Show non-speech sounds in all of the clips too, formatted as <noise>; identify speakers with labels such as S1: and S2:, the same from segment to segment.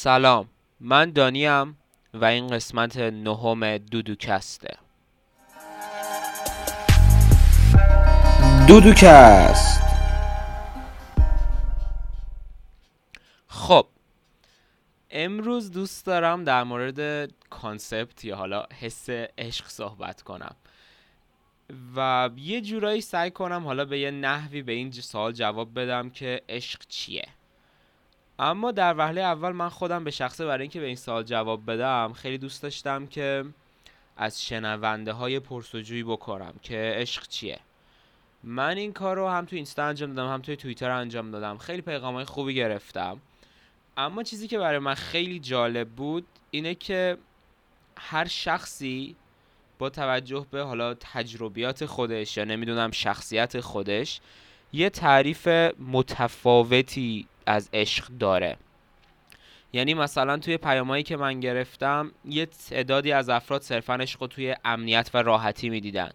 S1: سلام. من دانیم و این قسمت نهم دودوکسته.
S2: دودوکست.
S1: خب امروز دوست دارم در مورد کانسپت یا حالا حس عشق صحبت کنم. و یه جورایی سعی کنم حالا به یه نحوی به این سوال جواب بدم که عشق چیه. اما در وهله اول من خودم به شخصه برای اینکه به این سوال جواب بدم خیلی دوست داشتم که از شنونده های پرسجویی بکنم که عشق چیه. من این کار رو هم تو اینستا انجام دادم هم توی توییتر انجام دادم. خیلی پیغام های خوبی گرفتم. اما چیزی که برای من خیلی جالب بود اینه که هر شخصی با توجه به حالا تجربیات خودش یا نمی‌دونم شخصیت خودش یه تعریف متفاوتی از عشق داره. یعنی مثلا توی پیامایی که من گرفتم یه تعدادی از افراد صرفا عشق توی امنیت و راحتی می‌دیدن.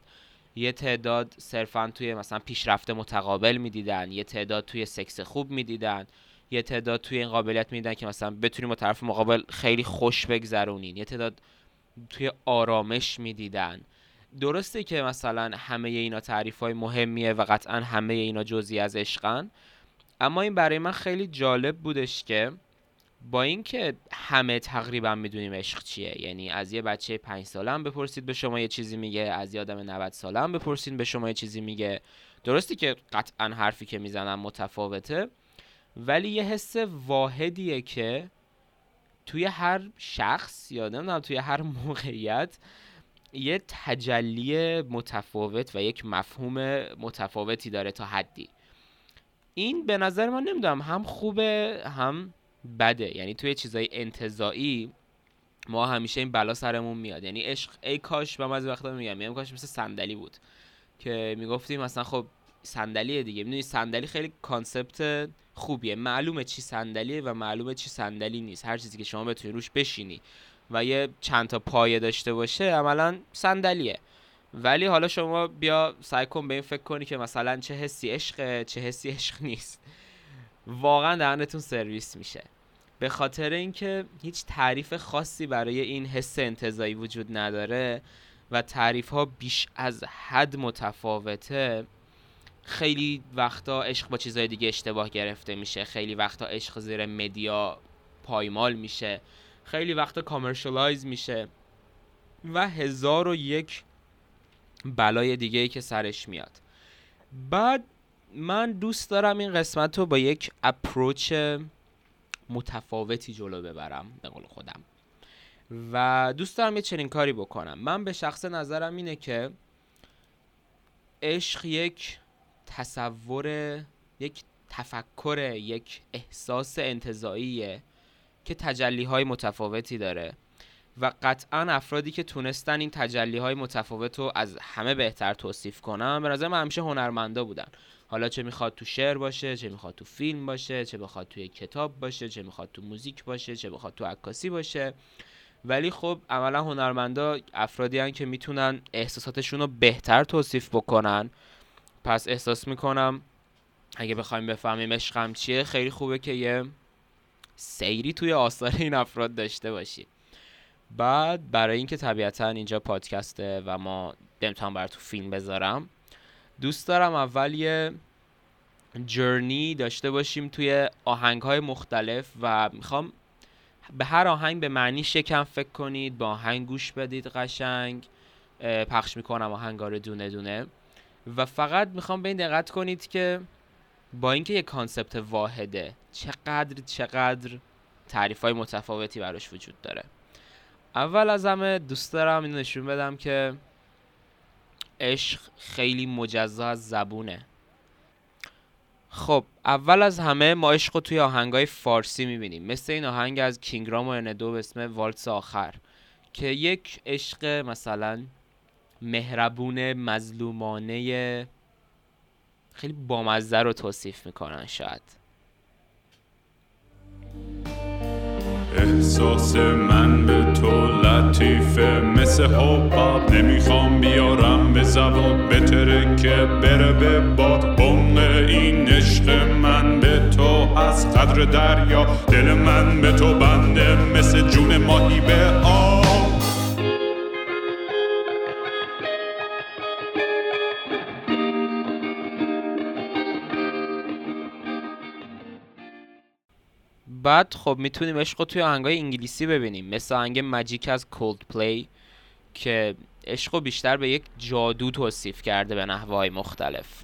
S1: یه تعداد صرفا توی مثلا پیشرفت متقابل می‌دیدن. یه تعداد توی سکس خوب می‌دیدن. یه تعداد توی این قابلیت می‌دیدن که مثلا بتونیم با طرف مقابل خیلی خوش بگذرونین. یه تعداد توی آرامش می‌دیدن. درسته که مثلا همه اینا تعریف های مهمیه و قطعا همه اینا جزئی از عشقن. اما این برای من خیلی جالب بودش که با اینکه همه تقریبا می‌دونیم عشق چیه یعنی از یه بچه پنج ساله بپرسید به شما یه چیزی میگه از یه آدم 90 ساله هم بپرسید به شما یه چیزی میگه. درسته که قطعا حرفی که می‌زنم متفاوته ولی یه حس واحدیه که توی هر شخص یا نمی‌دونم توی هر موقعیت یه تجلی متفاوت و یک مفهوم متفاوتی داره تا حدی. این به نظر من نمی‌دونم هم خوبه هم بده. یعنی توی چیزای انتظایی ما همیشه این بلا سرمون میاد. یعنی عشق ای کاش من از وقتا میگم میگم کاش مثل صندلی بود که می‌گفتیم مثلا خب صندلیه دیگه. می‌دونی صندلی خیلی کانسپت خوبیه. معلومه چی صندلیه و معلومه چی صندلی نیست. هر چیزی که شما بتونی روش بشینی و یه چند تا پایه داشته باشه عملا صندلیه. ولی حالا شما بیا سعی کن به این فکر کنی که مثلا چه حسی عشقه چه حسی عشق <laughs> نیست. واقعا دهنتون سرویس میشه. به خاطر اینکه هیچ تعریف خاصی برای این حس انتظایی وجود نداره و تعریف ها بیش از حد متفاوته خیلی وقتا عشق با چیزهای دیگه اشتباه گرفته میشه. خیلی وقتا عشق زیر مدیا پایمال میشه. خیلی وقتا کامرشالایز میشه. و هزار و یک بلای دیگه ای که سرش میاد. بعد من دوست دارم این قسمت رو با یک اپروچ متفاوتی جلو ببرم به قول خودم. و دوست دارم یه چنین کاری بکنم. من به شخص نظرم اینه که عشق یک تصور یک تفکر یک احساس انتظاییه که تجلی های متفاوتی داره. و قطعا افرادی که تونستن این تجلی های متفاوت رو از همه بهتر توصیف کنن به نظر من همیشه هنرمندا بودن. حالا چه می‌خواد تو شعر باشه چه می‌خواد تو فیلم باشه چه بخواد توی کتاب باشه چه می‌خواد تو موزیک باشه چه بخواد تو عکاسی باشه. ولی خب عملا هنرمندا افرادی هن که می‌تونن احساساتشون رو بهتر توصیف بکنن. پس احساس می‌کنم اگه بخوایم بفهمیم عشقم چیه خیلی خوبه که یه سیری توی آثار این افراد داشته باشی بعد برای اینکه طبیعتا اینجا پادکسته و ما نمی‌تونم بر تو فیلم بذارم دوست دارم اول یه جرنی داشته باشیم توی آهنگ های مختلف و می‌خوام به هر آهنگ به معنی شکم فکر کنید با آهنگ گوش بدید قشنگ پخش می‌کنم آهنگا رو دونه دونه. و فقط می‌خوام به این دقت کنید که با اینکه یه concept واحده چقدر چقدر تعریف های متفاوتی براش وجود داره. اول از همه دوست دارم اینو نشون بدم که عشق خیلی مجزا از زبونه. خب اول از همه ما عشق رو توی آهنگای فارسی می‌بینیم. مثل این آهنگ از کینگرام و اندو به اسم والتس آخر که یک عشق مثلا مهربون مظلومانه خیلی بامزه رو توصیف می‌کنن شاید.
S3: احساس من به لطیفه مثل حباب نمی‌خوام بیارم به زبان. بتره که بره به باد. عمق این عشق من به تو از قدر دریا. دل من به تو بنده مثل جون ماهی به
S1: بعد خب می‌تونیم عشق رو توی آهنگای انگلیسی ببینیم مثل آهنگ ماجیک از کولد پلی که عشق رو بیشتر به یک جادو توصیف کرده به نحوهای مختلف.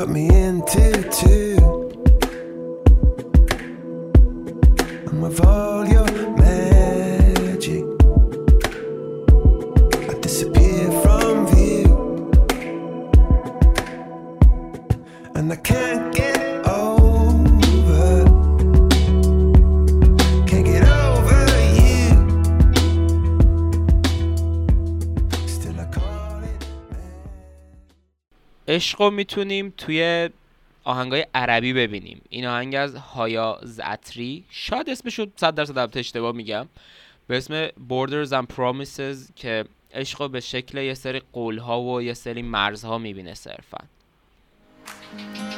S2: Cut me into two. And with all your I I
S1: عشق رو می‌تونیم توی آهنگای عربی ببینیم. این آهنگ از هایا زعتری. شاید اسمش رو صد درصد البته اشتباه میگم. به اسم Borders and Promises که عشق به شکل یه سری قولها و یه سری مرزها می‌بینه صرفا.
S4: نفس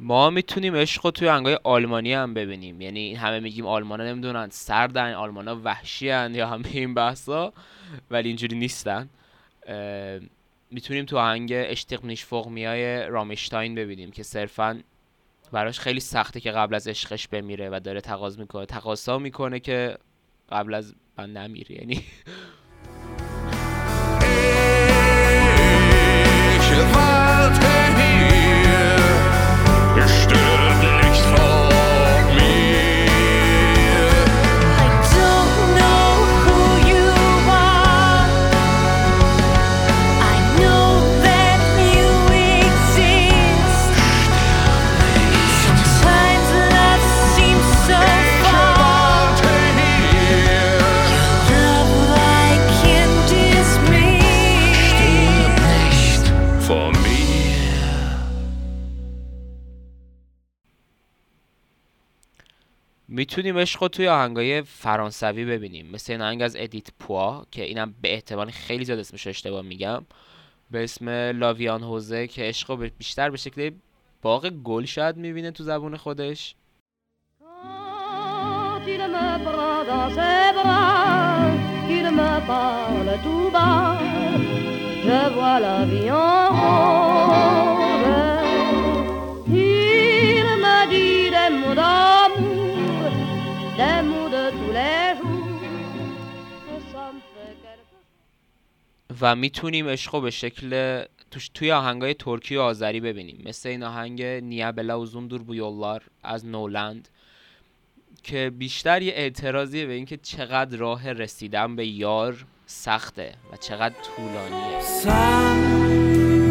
S1: ما می‌تونیم عشق رو توی آهنگای آلمانی هم ببینیم. یعنی همه میگیم آلمانا نمی‌دونن سردن آلمانا وحشی هن یا همه این بحثا ولی اینجوری نیستن. می‌تونیم تو آهنگ اشتیق نیش میای رامشتاین ببینیم که صرفا براش خیلی سخته که قبل از عشقش بمیره و داره تقاضا می‌کنه. تقاضا می‌کنه که قبل از من نمیره. یعنی می‌تونیم عشق رو توی آهنگای فرانسوی ببینیم. مثل این آهنگ از ادیت پوا که اینم به احتمال خیلی زیاد اسمش اشتباه میگم. به اسم لاویان هوزه که عشق بیشتر به شکل باغ گل شاید می‌بینه تو زبون خودش.
S5: Des mots de tous les jours,
S1: و می‌تونیم عشق رو به شکل توش توی آهنگای ترکی و آذری ببینیم. مثل این آهنگ نیه بلا uzun dur bu yollar از نولند که بیشتر یه اعتراضیه به اینکه چقدر راه رسیدن به یار سخته و چقدر طولانیه.
S6: Sen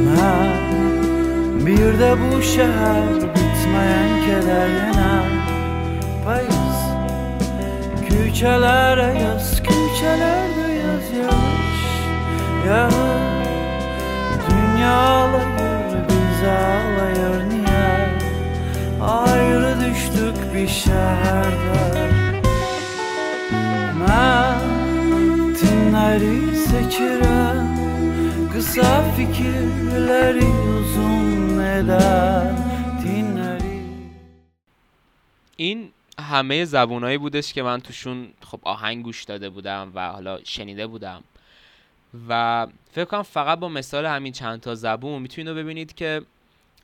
S6: ben bir de bu şehir bitmeyen keder yenen Payız Köşelere yaz, köşelerde yaz yavaş Ya dünya ağlıyor, biz ağlıyor niye? Ayrı düştük bir şehirde. Metinleri seçiren Kısa fikirleri uzun eder Dinleri.
S1: In همه زبونایی بودش که من توشون خب آهنگ گوش داده بودم و حالا شنیده بودم. و فکر کنم فقط با مثال همین چند تا زبون می‌تونید ببینید که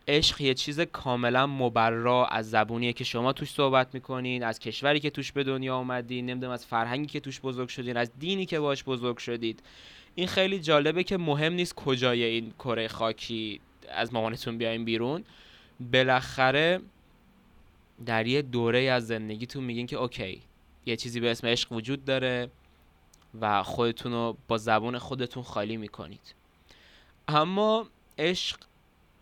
S1: عشق یه چیز کاملا مبرا از زبونیه که شما توش صحبت می‌کنین از کشوری که توش به دنیا اومدین نمی‌دونم از فرهنگی که توش بزرگ شدین از دینی که باش بزرگ شدید. این خیلی جالبه که مهم نیست کجای این کره خاکی از مامانتون بیاین بیرون. بالاخره در یه دوره از زندگیتون میگین که اوکی یه چیزی به اسم عشق وجود داره و خودتون رو با زبون خودتون خالی می‌کنید. اما عشق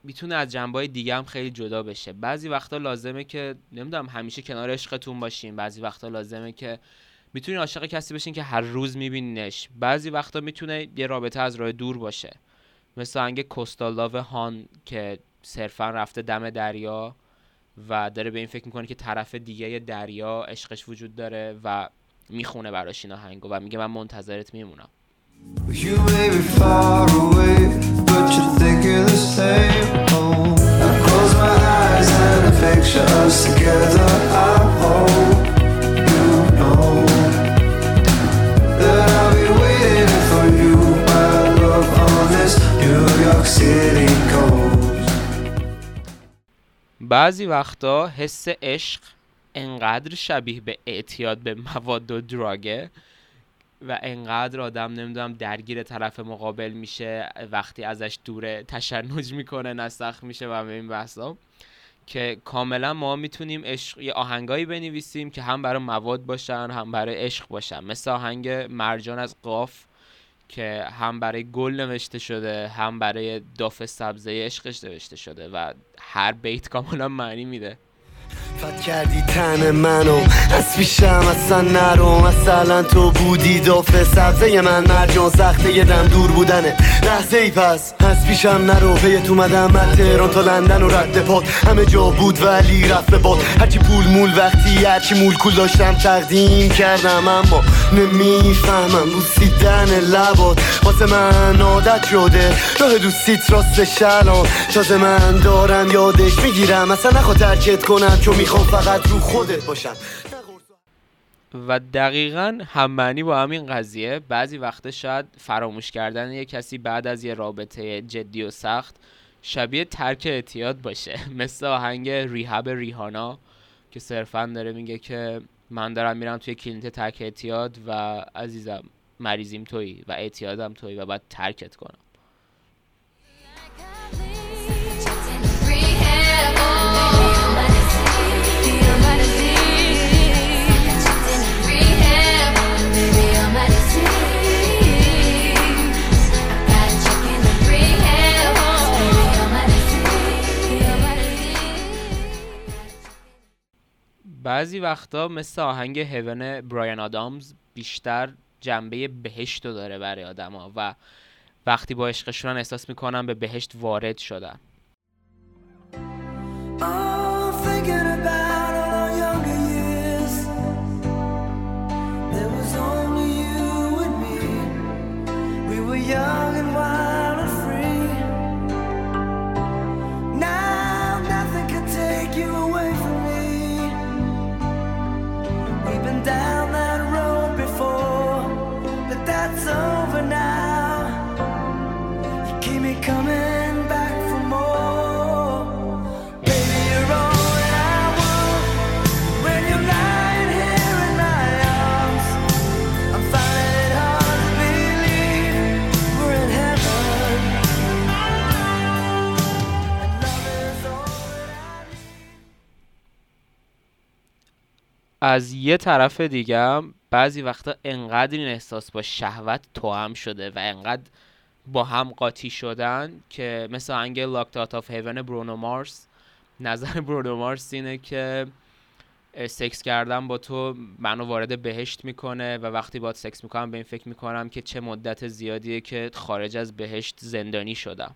S1: می‌تونه از جنبه دیگه هم خیلی جدا بشه. بعضی وقتا لازمه که نمی‌دونم همیشه کنار عشقتون باشین. بعضی وقتا لازمه که می‌تونین عاشق کسی بشین که هر روز میبینینش. بعضی وقتا می‌تونه یه رابطه از راه دور باشه. مثل آهنگ کوستالاو هان که صرفا رفته دم دریا. و داره به این فکر می‌کنه که طرف دیگه دریا عشقش وجود داره و می‌خونه براش این آهنگو و میگه من منتظرت میمونم.
S2: You
S1: بعضی وقتا حس عشق انقدر شبیه به اعتیاد به مواد و دراگه و انقدر آدم نمی‌دونم درگیر طرف مقابل میشه وقتی ازش دوره تشنج می‌کنه نسخ میشه و به این بحثا که کاملا ما می‌تونیم عشق یه آهنگایی بنویسیم که هم برای مواد باشن هم برای عشق باشن. مثل آهنگ مرجان از قاف. که هم برای گل نوشته شده هم برای داف سبزه عشقش نوشته شده و هر بیت کاملا معنی میده.
S7: فت کردی تن منو از پیشم اصلا نرو. مثلا تو بودی داف سبزه من مرجان سخته یه دم دور بودنه. لحظه ای پس از پیشم نرو. پیت اومدم از تهران تا لندن و رد پات. همه جا بود ولی رفت به باد. هرچی پول مول وقتی هرچی مول کول داشتم تقدیم کردم. اما نمی‌فهمم. بوسیدن لبات واسه من عادت شده. راه دوستیت راستش الان. تازه من دارم یادش می‌گیرم. اصلا نخوام ترکت کنم چون می‌خوام فقط رو خودت باشم.
S1: و دقیقا هم معنی با همین قضیه بعضی وقتا شاید فراموش کردن یه کسی بعد از یه رابطه جدی و سخت شبیه ترک اعتیاد باشه. <laughs> مثل آهنگ Rehab ریهانا که صرفا داره میگه که من دارم میرم توی کلینیک ترک اعتیاد و عزیزم مریضیم تویی و اعتیادم تویی و باید ترکت کنم. بعضی وقتا مثل آهنگ هیون برایان آدامز بیشتر جنبه بهشت رو داره برای آدما و وقتی با عشقشون احساس می‌کنن به بهشت وارد شدن
S6: Oh, thinking down
S1: از یه طرف دیگه بعضی وقتا انقدر این احساس با شهوت توام شده و انقدر با هم قاطی شدن که مثل آهنگ Locked Out of Heaven برونو مارس نظر برونو مارس اینه که سکس کردن با تو منو وارد بهشت می‌کنه و وقتی باهات سکس می‌کنم به این فکر می‌کنم که چه مدت زیادیه که خارج از بهشت زندانی شدم.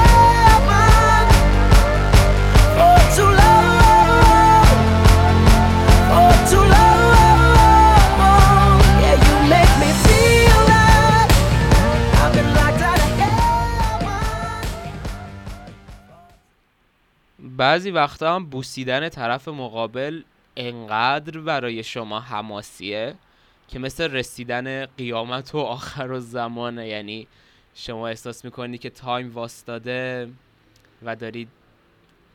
S1: بعضی وقتا هم بوسیدن طرف مقابل انقدر برای شما حماسیه که مثل رسیدن قیامت و آخرالزمانه. یعنی شما احساس می‌کنید که time واستاده و دارید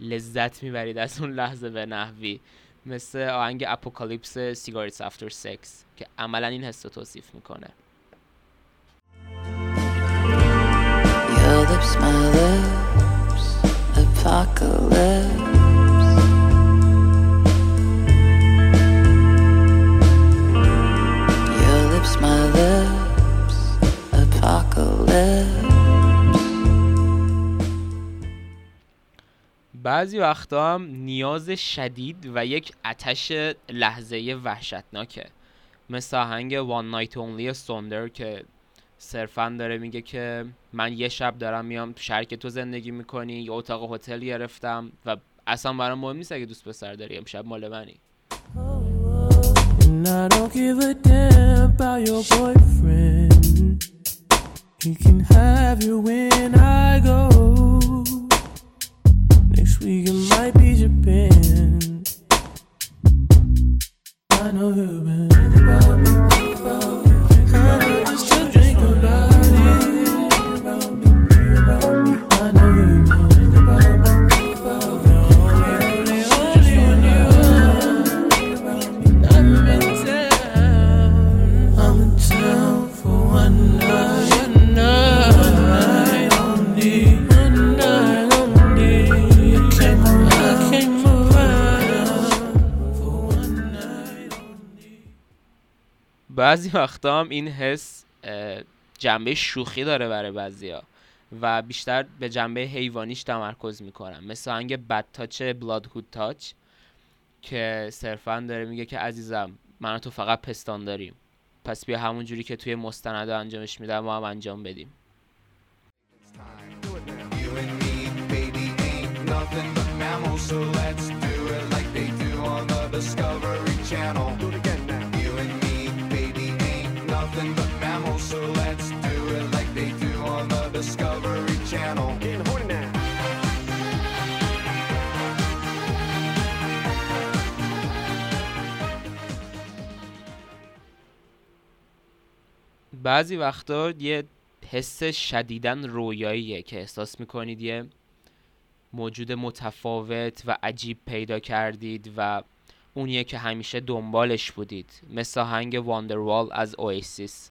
S1: لذت می‌برید از اون لحظه به نحوی. مثل آهنگ Apocalypse Cigarettes After Sex که عملا این حس رو توصیف می‌کنه.
S8: Lips, my lips, apocalypse. Your lips, my lips, apocalypse.
S1: بعضی وقتا هم نیاز شدید و یک آتش لحظه وحشتناکه مثل آهنگ One Night Only سوندر که صرفا داره میگه که من یه شب دارم میام تو شهر تو زندگی می‌کنی یه اتاق هتل گرفتم و اصلا برام مهم نیست اگه دوست پسر داری امشب مال منی. بعضی وقتا هم این حس جنبه شوخی داره برای بعضیا و بیشتر به جنبه حیوانیش تمرکز می‌کنم مثل آهنگ بد تاچ بلاد هود تاچ که صرفا داره میگه که عزیزم من تو فقط پستان داریم. پس بیا همون جوری که توی مستند انجامش میدم ما هم انجام بدیم.
S9: Discovery Channel. Getting horny now.
S1: بعضی وقتا یه حس شدیدن رویاییه که احساس می‌کنید یه موجود متفاوت و عجیب پیدا کردید و اونیه که همیشه دنبالش بودید مثل آهنگ واندروال از اویسیس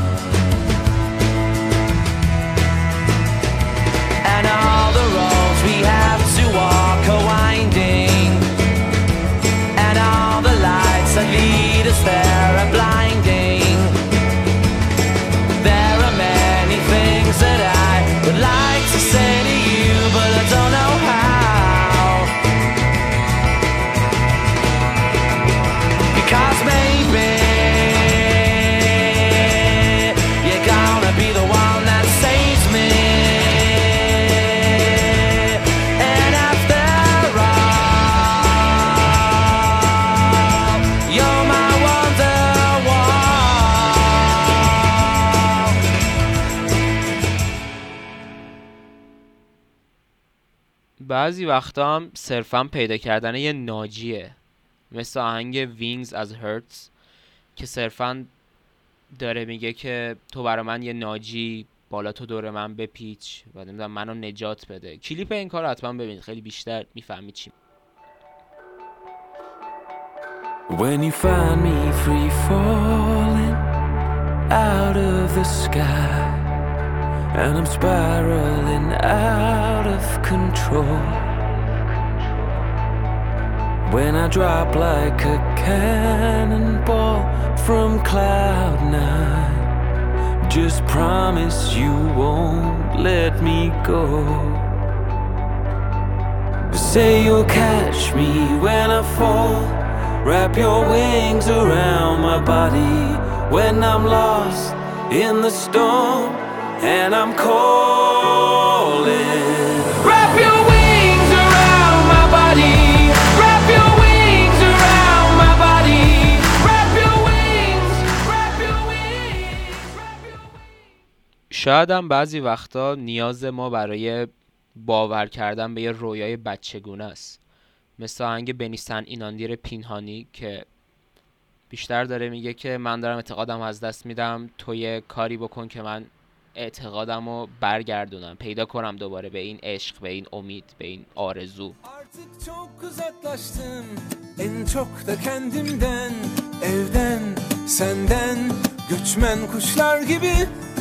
S1: بعضی وقتا هم صرفا پیدا کردن یه ناجیه مثل آهنگ وینگز از هرتز که صرفا داره میگه که تو برا من یه ناجی بالا تو دور من بپیچ و نمی‌دونم منو نجات بده. کلیپ این کار حتما ببینید خیلی بیشتر می‌فهمید چی.
S10: When you find me free falling out of the sky, and I'm spiraling out of control. When I drop like a cannonball from cloud nine, just promise you won't let me go. Say you'll catch me when I fall. Wrap your wings around my body when I'm lost in the storm and I'm calling. Wrap your wings around my body. Wrap your wings around my body. Wrap your wings. Wrap your wings. Wrap your
S1: شاید هم بعضی وقتا نیاز ما برای باور کردن به یه رویای بچگونه است مثل آهنگ بنیسن ایناندیر پینهانی که بیشتر داره میگه که من دارم اعتقادم از dest میدم تو یه کاری بکن که من اعتقادم رو برگردونم پیدا کنم دوباره به این عشق به این امید به این آرزو
S11: Artık çok uzaklaştım En çok da kendimden Evden, senden Göçmen kuşlar gibi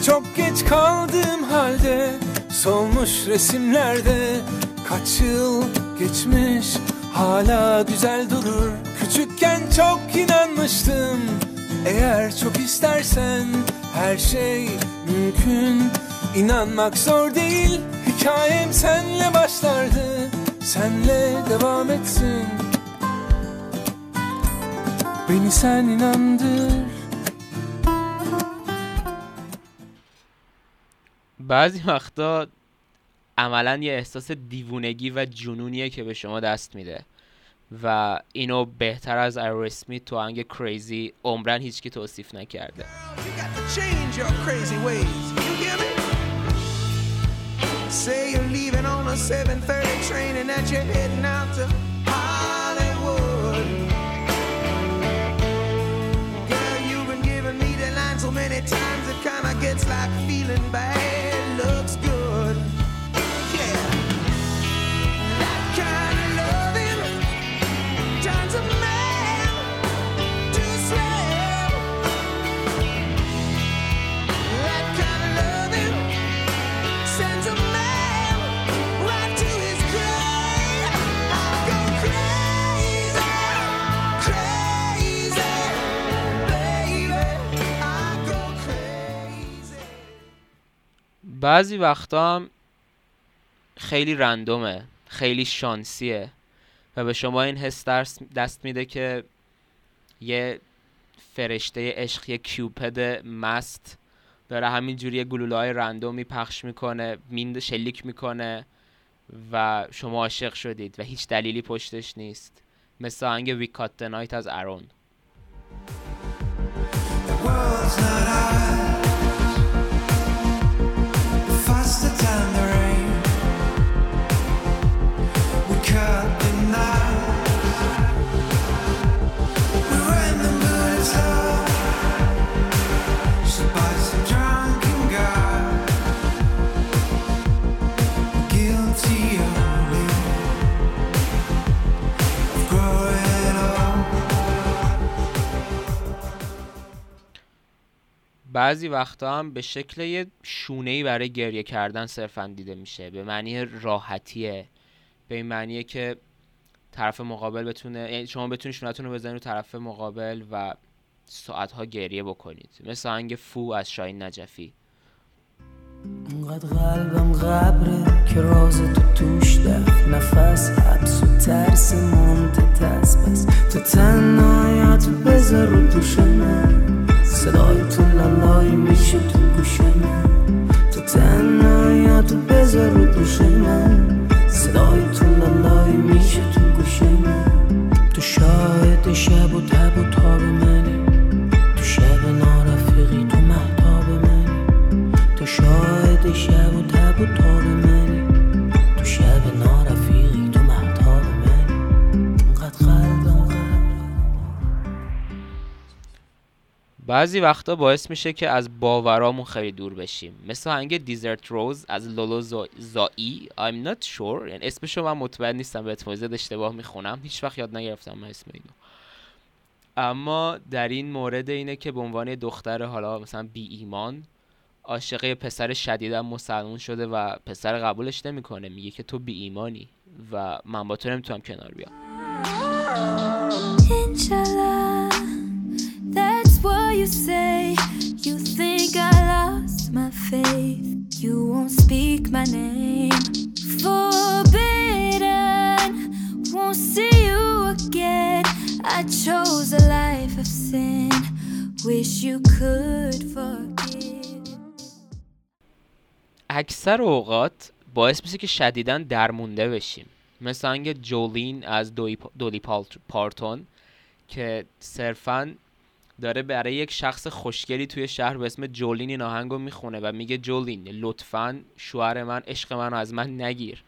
S11: Çok geç kaldığım halde Solmuş resimlerde Kaç yıl geçmiş Hala güzel durur Küçükken çok inanmıştım Eğer çok istersen Her şey mümkün İnanmak zor değil Hikayem senle başlardı Senle devam etsin Beni sen inandır
S1: بعضی وقتا عملا یه احساس دیوونگی و جنونیه که به شما دست میده و اینو بهتر از ایرو تو انگ کریزی عمرن هیچکی توصیف نکرده. بعضی وقتا هم خیلی رندومه خیلی شانسیه و به شما این حس دست میده که یه فرشته عشق یه کیوپد مست داره همینجوری یه گلوله های رندومی پخش می‌کنه میند شلیک می‌کنه و شما عاشق شدید و هیچ دلیلی پشتش نیست. مثل آهنگ وی کات the Night از ارون بعضی وقتا هم به شکل یه شونه برای گریه کردن صرفا دیده میشه. به معنی راحتیه. به این معنیه که طرف مقابل بتونه یعنی شما بتونید شونتون رو بزنید طرف مقابل و ساعتها گریه بکنید. مثل آهنگ فو از شاهین نجفی.
S12: انقدر قلبم قبره که راز تو توش دفت نفس حبس و ترس مونت دست پس تو تنهایت بذار رو دوش من. صدای تو لالایی میشه تو گوش من. تو تنهایت بذار رو دوش من. صدای تو لالایی میشه تو گوش من. تو شاهد شب و تب و تاب منی. تو شب نارفیقی تو محتاب منی. تو شاهد شب و تب و تاب منی
S1: بعضی وقتا باعث میشه که از باورامون خیلی دور بشیم. مثل آهنگ دیزرت روز از لولو زا- زایی I'm not sure. یعنی اسمشو من مطمئن نیستم به احتمال اشتباه می‌خونم. هیچ وقت یاد نگرفتم من اسم اینو. اما در این مورد اینه که به عنوان دختر حالا مثلا بی ایمان عاشق یه پسر شدیدا مسلمون شده و پسر قبولش نمی‌کنه. میگه که تو بی ایمانی و من با تو نمی‌تونم کنار بیام.
S4: You say. You think I lost my faith. You won't speak my name. Forbidden, won't see you again. I chose a life of sin. Wish you could forgive.
S1: اکثر اوقات باعث میشه که شدیدا درمونده بشیم مثل آهنگ جولین از دولی پارتون که صرفا داره برای یک شخص خوشگلی توی شهر به اسم جولین این آهنگو می‌خونه و میگه جولین لطفا شوهر من عشق منو از من نگیر.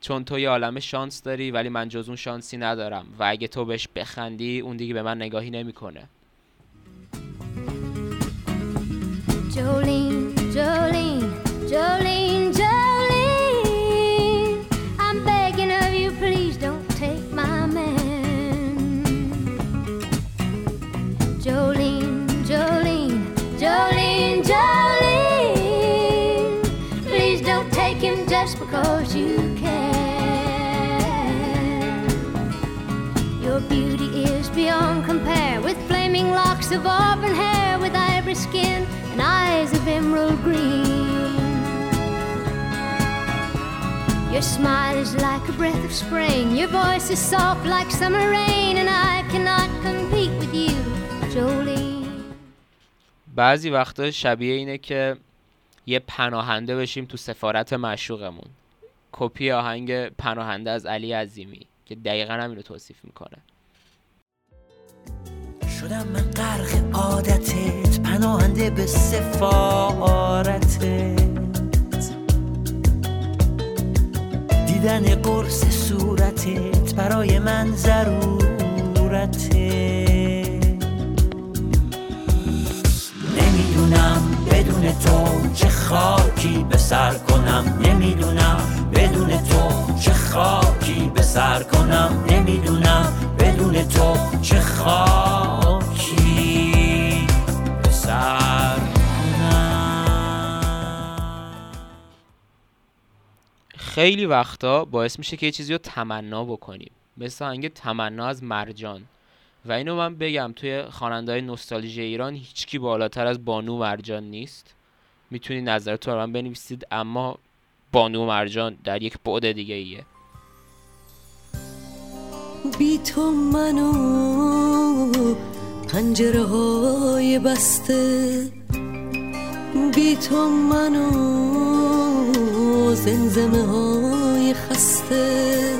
S1: چون تو یه عالم شانس داری ولی من جز اون شانسی ندارم. و اگه تو بهش بخندی اون دیگه به من نگاهی نمی‌کنه.
S4: Of auburn hair, with ivory skin and eyes of emerald green. Your smile is like a breath of spring, your voice is soft like summer rain, and I cannot compete with you, Jolene.
S1: بعضی وقتا شبیه اینه که یه پناهنده بشیم تو سفارت معشوقمون کپی آهنگ پناهنده از علی عظیمی که دقیقا همین رو توصیف می‌کنه
S12: شدم من غرق عادتت پناهنده به سفارتت. دیدن قرص صورتت برای من ضرورته. نمی‌دونم بدون تو چه خاکی به سر کنم. نمی‌دونم بدون تو چه خاکی به سر کنم. نمی‌دونم بدون تو چه خاکی
S1: خیلی وقتا باعث میشه که یه چیزی رو تمنا بکنیم. مثل آهنگ تمنا از مرجان. و اینو من بگم توی خواننده های نوستالژی ایران هیچکی بالاتر از بانو مرجان نیست. می‌تونی نظرتون رو من بنویسید اما بانو مرجان در یک بعد دیگه ایه.
S13: بی تو منو پنجره های بسته. بی تو منو زمزمه های خسته.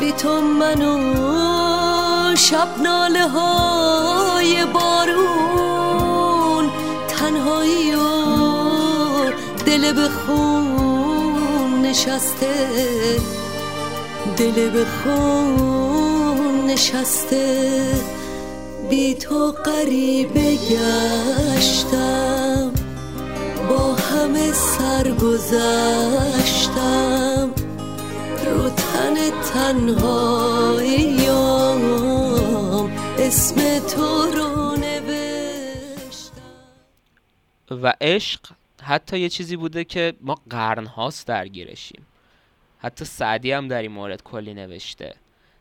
S13: بی تو منو شب ناله های بارون. تنهایی و دل به خون نشسته. دل به خون نشسته. بی تو غریبه گشتم. همه سرگذشتم رو تن تنهاییام اسم تو رو
S1: و عشق حتی یه چیزی بوده که ما قرنهاست درگیرشیم. حتی سعدی هم در این مورد کلی نوشته.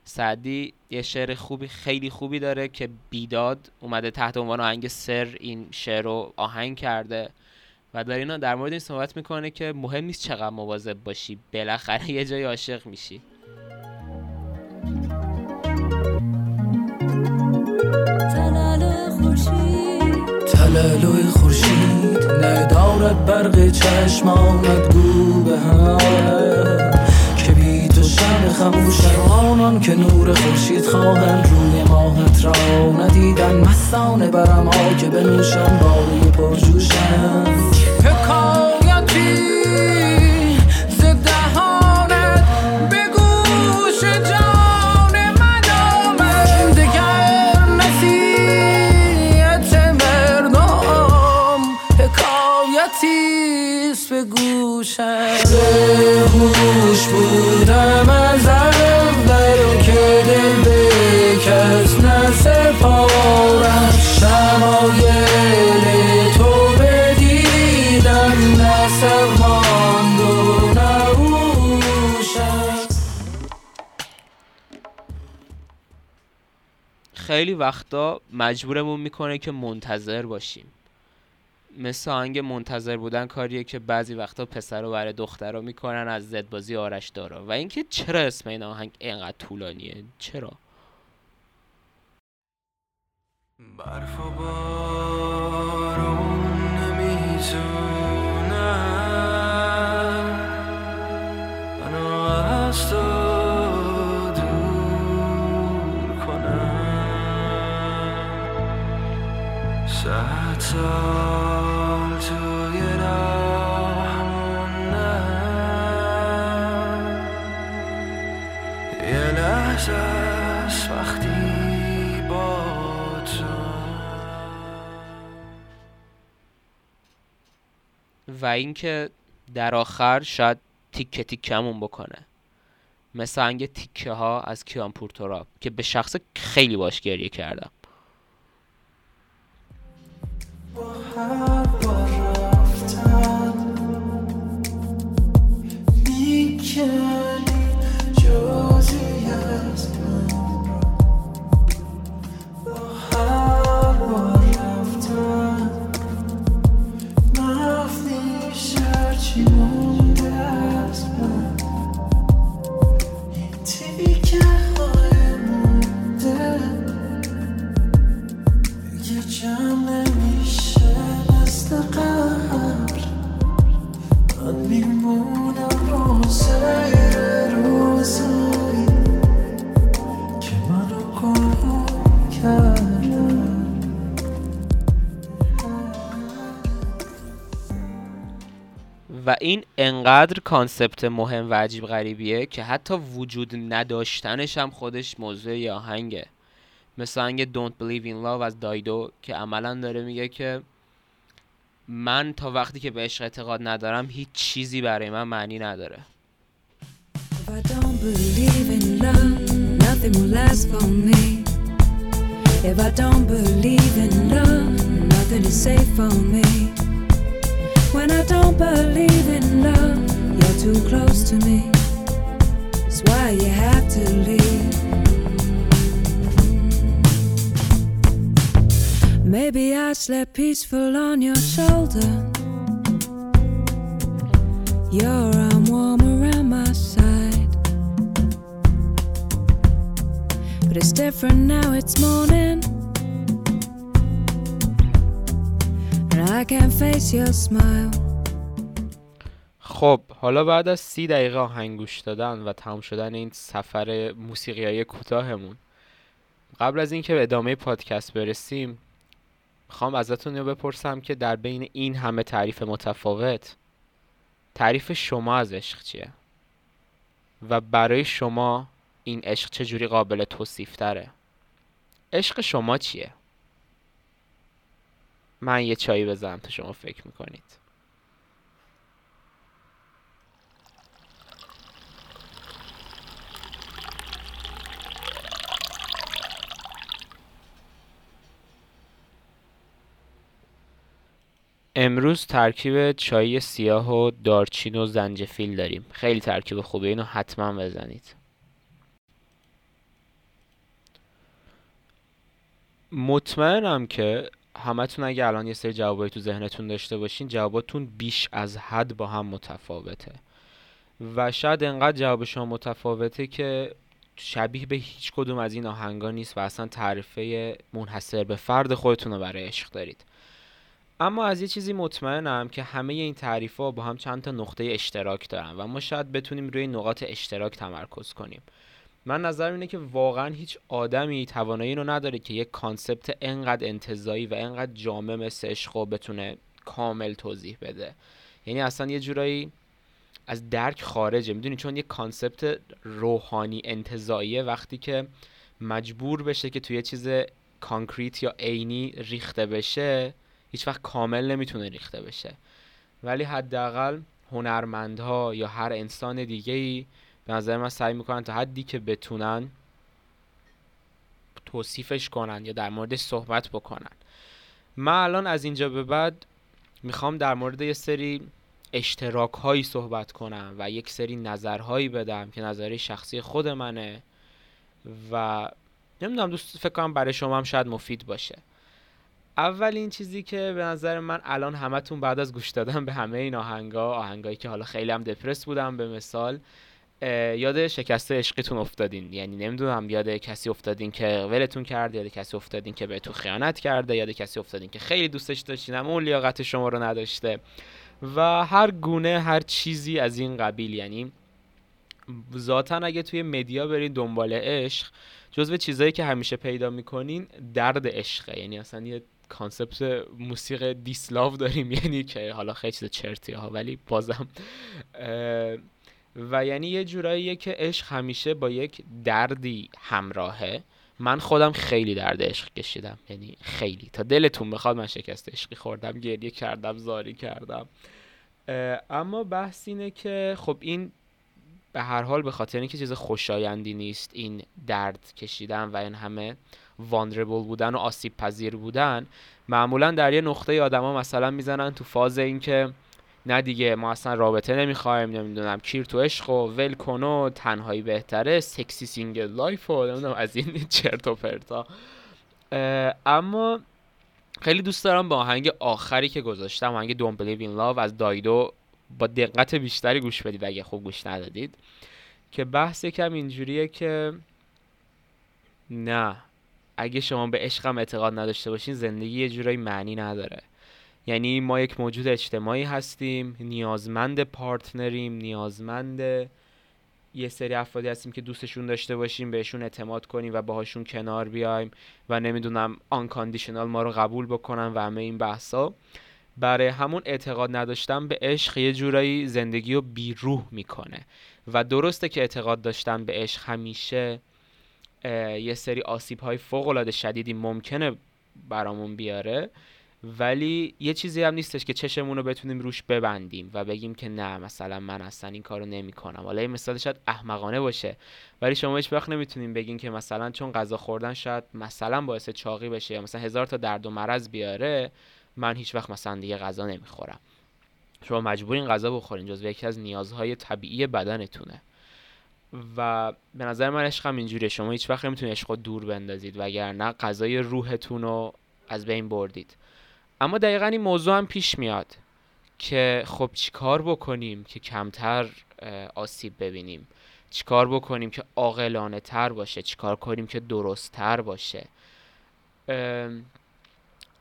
S1: سعدی یه شعر خوبی خیلی خوبی داره که بیداد اومده تحت عنوان آهنگ سر این شعر رو آهنگ کرده. و در اینا در مورد این صحبت می‌کنه که مهم نیست چقدر مواظب باشی بالاخره یه جای عاشق میشی.
S12: تلالوی خورشید. ندارد برق چشمانت گو به هم. خموشم آنان که نور خورشید خواهند روی ماهت را. ندیدن مستانه برم که بنوشم باقی پرجوشم. حکایتی گوشم. هوش بودم از اول که دل به کس نسپارم. شمایل تو بدیدم نسق ماند و
S1: خیلی وقتا مجبورمون می‌کنه که منتظر باشیم. مثل آهنگ منتظر بودن کاریه که بعضی وقتا پسر و برای دختر رو می‌کنن از زدبازی آرش دارا. و اینکه چرا اسم این آهنگ اینقدر طولانیه؟ چرا؟
S2: برف و بارون دور
S1: و اینکه در آخر شاید تیکه تیکمون بکنه. مثل انگ تیکه ها از کیان پورتوراب که به شخص خیلی باش گریه کردم و این انقدر کانسپت مهم و عجیب غریبیه که حتی وجود نداشتنش هم خودش موضوع یه آهنگه مثل آهنگ Don't Believe in Love از دایدو که عملا داره میگه که من تا وقتی که به عشق اعتقاد ندارم هیچ چیزی برای من معنی نداره.
S14: If I don't believe in love, nothing is safe for me. When I don't believe in love, you're too close to me. That's why you have to leave. Maybe I slept peaceful on your shoulder. Your arm warm around my side. But it's different now, it's morning.
S1: خب حالا بعد از سی دقیقه آهنگ گوش دادن و تمام شدن این سفر موسیقیایی کوتاهمون قبل از اینکه به ادامه پادکست برسیم می‌خوام ازتون اینو بپرسم که در بین این همه تعریف متفاوت تعریف شما از عشق چیه؟ و برای شما این عشق چجوری قابل توصیف تره؟ عشق شما چیه؟ من یه چایی بزنم تا شما فکر می‌کنید. امروز ترکیب چای سیاه و دارچین و زنجفیل داریم. خیلی ترکیب خوبه. اینو حتما بزنید. مطمئنم که همتون اگه الان یه سری جوابایی تو ذهنتون داشته باشین جواباتون بیش از حد با هم متفاوته. و شاید انقدر جواب شما متفاوته که شبیه به هیچ کدوم از این آهنگا نیست و اصلا تعریفه منحصر به فرد خودتون رو برای عشق دارید. اما از یه چیزی مطمئنم که همه این تعریف ها با هم چند تا نقطه اشتراک دارن و ما شاید بتونیم روی نقاط اشتراک تمرکز کنیم. من نظرم اینه که واقعا هیچ آدمی توانایی رو نداره که یک concept انقدر انتزاعی و انقدر جامع مثل عشق رو بتونه کامل توضیح بده. یعنی اصلا یه جورایی از درک خارجه. می‌دونی؟ چون یه concept روحانی انتزاعیه وقتی که مجبور بشه که توی چیز concrete یا عینی ریخته بشه هیچ وقت کامل نمی‌تونه ریخته بشه. ولی حداقل هنرمندها یا هر انسان دیگه ای به نظر من سعی می‌کنن تا حدی که بتونن توصیفش کنن یا در موردش صحبت بکنن. من الان از اینجا به بعد می‌خوام در مورد یه سری اشتراک هایی صحبت کنم و یک سری نظرهایی بدم که نظری شخصی خود منه و نمی‌دونم دوست فکر کنم برای شما هم شاید مفید باشه. اولین چیزی که به نظر من الان همتون بعد از گوش دادن به همه این آهنگا آهنگایی که حالا خیلی هم دپرس بودم به مثال یاد شکسته عشقیتون افتادین. یعنی نمی‌دونم یاد کسی افتادین که ولتون کرده یاد کسی افتادین که بهتون خیانت کرده یاد کسی افتادین که خیلی دوستش داشتین اما اون لیاقت شما رو نداشته. و هر گونه هر چیزی از این قبیل. یعنی ذاتا اگه توی مدیا برین دنبال عشق جزو چیزایی که همیشه پیدا می‌کنین درد عشقه. یعنی اصلا یه کانسپت موسیقی دیسلاو داریم. <laughs> یعنی که حالا خیلی چیز چرتی ها ولی بازم و یعنی یه جوراییه که عشق همیشه با یک دردی همراهه. من خودم خیلی درد عشق کشیدم. یعنی خیلی. تا دلتون بخواد من شکست عشقی خوردم گریه کردم زاری کردم. اما بحث اینه که خب این به هر حال به خاطر اینکه چیز خوشایندی نیست این درد کشیدن و این همه vulnerable بودن و آسیب پذیر بودن معمولا در یه نقطه آدما مثلا می‌زنن تو فاز اینکه نه دیگه ما اصلا رابطه نمی‌خوایم نمی‌دونم کیر تو عشق و ول کن و تنهایی بهتره sexy single life و نمی‌دونم از این چرت و پرتا. اما خیلی دوست دارم با آهنگ آخری که گذاشتم آهنگ Don't Believe in Love از دایدو با دقت بیشتری گوش بدید اگه خوب گوش ندادید. که بحث یکم اینجوریه که نه اگه شما به عشقم اعتقاد نداشته باشین زندگی یه جورایی معنی نداره. یعنی ما یک موجود اجتماعی هستیم نیازمند پارتنریم نیازمند یه سری افرادی هستیم که دوستشون داشته باشیم بهشون اعتماد کنیم و باهاشون کنار بیایم و نمی‌دونم آنکاندیشنال ما رو قبول بکنن و همه این بحثا. برای همون اعتقاد نداشتن به عشق یه جورایی زندگی رو بیروح می‌کنه. و درسته که اعتقاد داشتن به عشق همیشه یه سری آسیب های فوق العاده شدیدی ممکنه برامون بیاره. ولی یه چیزی هم نیستش که چشمون رو بتونیم روش ببندیم و بگیم که نه مثلا من اصلا این کارو نمی‌کنم. حالا این مثال شاید احمقانه باشه ولی شما هیچ وقت نمی‌تونیم بگین که مثلا چون غذا خوردن شاید مثلا باعث چاقی بشه یا مثلا هزار تا درد و مرض بیاره من هیچ وقت مثلا دیگه غذا نمی‌خورم. شما مجبورین غذا بخورین جزو یکی از نیازهای طبیعی بدنتونه. و به نظر من عشق هم اینجوریه. شما هیچ وقت نمی‌تونید عشق دور بندازید وگرنه غذای روحتون رو از بین بردید. اما دقیقا این موضوع هم پیش میاد که خب چیکار بکنیم که کمتر آسیب ببینیم؟ چیکار بکنیم که عاقلانه تر باشه؟ چیکار کنیم که درست تر باشه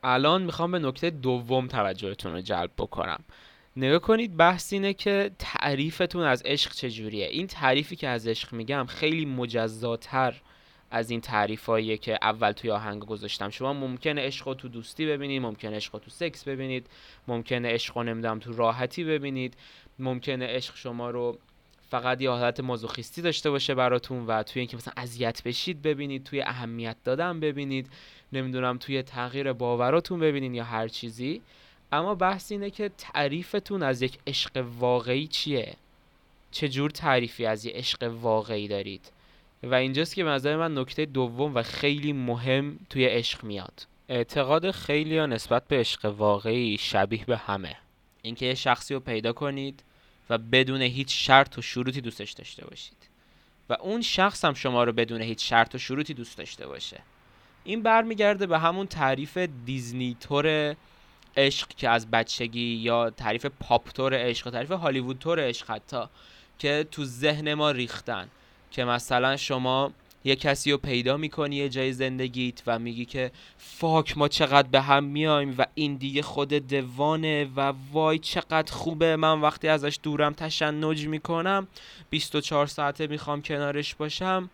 S1: الان می‌خوام به نکته دوم توجهتون رو جلب بکنم. نگاه کنید بحث اینه که تعریفتون از عشق چجوریه. این تعریفی که از عشق میگم خیلی مجزاتر از این تعریفاییه که اول توی آهنگ گذاشتم. شما ممکنه عشق تو دوستی ببینید ممکنه عشق تو سکس ببینید ممکنه عشق نمی‌دونم تو راحتی ببینید ممکنه عشق شما رو فقط یه حالت مازوخیستی داشته باشه براتون و توی اینکه مثلا اذیت بشید ببینید توی اهمیت دادن ببینید نمی‌دونم توی تغییر باوراتون ببینید یا هر چیزی. اما بحث اینه که تعریفتون از یک عشق واقعی چیه؟ چه جور تعریفی از یه عشق واقعی دارید؟ و اینجاست که به نظر من نکته دوم و خیلی مهم توی عشق میاد. اعتقاد خیلی ها نسبت به عشق واقعی شبیه به همه. اینکه یه شخصی رو پیدا کنید و بدون هیچ شرط و شروطی دوستش داشته باشید. و اون شخص هم شما رو بدون هیچ شرط و شروطی دوست داشته باشه. این برمیگرده به همون تعریف دیزنی تور عشق که از بچگی یا تعریف پاپ تور عشق تعریف هالیوود تور عشق حتی که تو ذهن ما ریختن. که مثلا شما یه کسی رو پیدا می‌کنی یه جای زندگیت و میگی که فاک ما چقدر به هم میایم و این دیگه خود دوانه و وای چقدر خوبه. من وقتی ازش دورم تشنج می‌کنم 24 ساعته می‌خوام کنارش باشم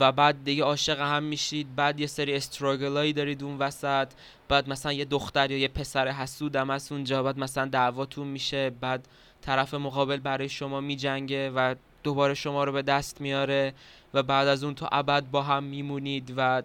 S1: و بعد دیگه عاشق هم میشید. بعد یه سری استراگلایی دارید اون وسط. بعد مثلا یه دختر یا یه پسر حسودم از اونجا. بعد مثلا دعواتون میشه. بعد طرف مقابل برای شما میجنگه و دوباره شما رو به دست میاره و بعد از اون تا ابد با هم میمونید و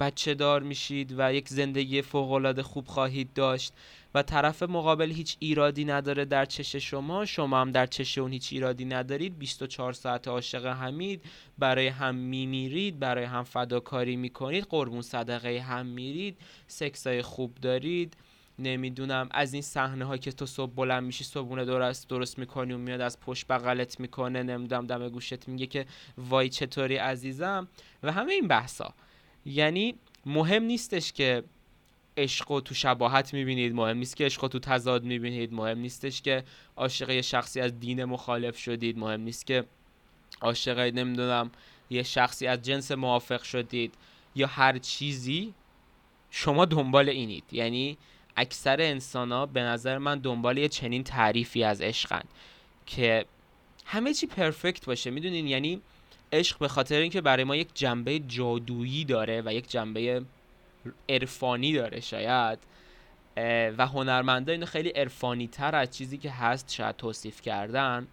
S1: بچه دار میشید و یک زندگی فوقالعاده خوب خواهید داشت. و طرف مقابل هیچ ایرادی نداره در چش شما شما هم در چش اون هیچ ایرادی ندارید. 24 ساعت عاشق همید برای هم میمیرید برای هم فداکاری می‌کنید. قربون صدقه هم میرید. سکسای خوب دارید. نمی‌دونم. از این صحنه ها که تو صبح بلند میشی صبحونه درست درست می‌کنی و میاد از پشت بغلت می‌کنه نمی‌دونم دم گوشت میگه که وای چطوری عزیزم؟ و همه این بحثا. یعنی مهم نیستش که عشق تو شباهت می‌بینید مهم نیست که عشق تو تضاد می‌بینید مهم نیستش که عاشق یه شخصی از دین مخالف شدید مهم نیست که عاشق نمی‌دونم یه شخصی از جنس موافق شدید یا هر چیزی. شما دنبال اینید. یعنی اکثر انسان ها به نظر من دنبال یه چنین تعریفی از عشقن که همه چی پرفکت باشه می‌دونین؟ یعنی عشق به خاطر اینکه برای ما یک جنبه جادویی داره و یک جنبه عرفانی داره شاید و هنرمندا اینو خیلی عرفانی تر از چیزی که هست شاید توصیف کردن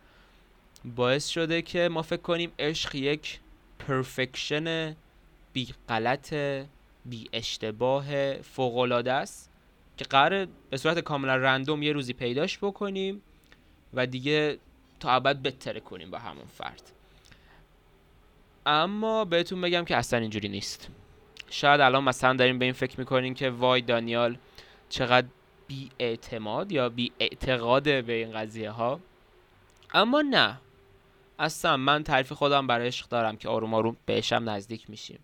S1: باعث شده که ما فکر کنیم عشق یک پرفکشن بی غلط بی اشتباه فوق‌العاده است. که قرار به صورت کاملا رندوم یه روزی پیداش بکنیم و دیگه تا ابد بتره کنیم با همون فرد. اما بهتون بگم که اصلا اینجوری نیست. شاید الان مثلا داریم به این فکر می‌کنین که وای دانیال چقدر بی اعتماد یا بی اعتقاده به این قضیه ها اما نه. اصلا من تعریف خودم برای عشق دارم که آروم آروم بهشم نزدیک میشیم.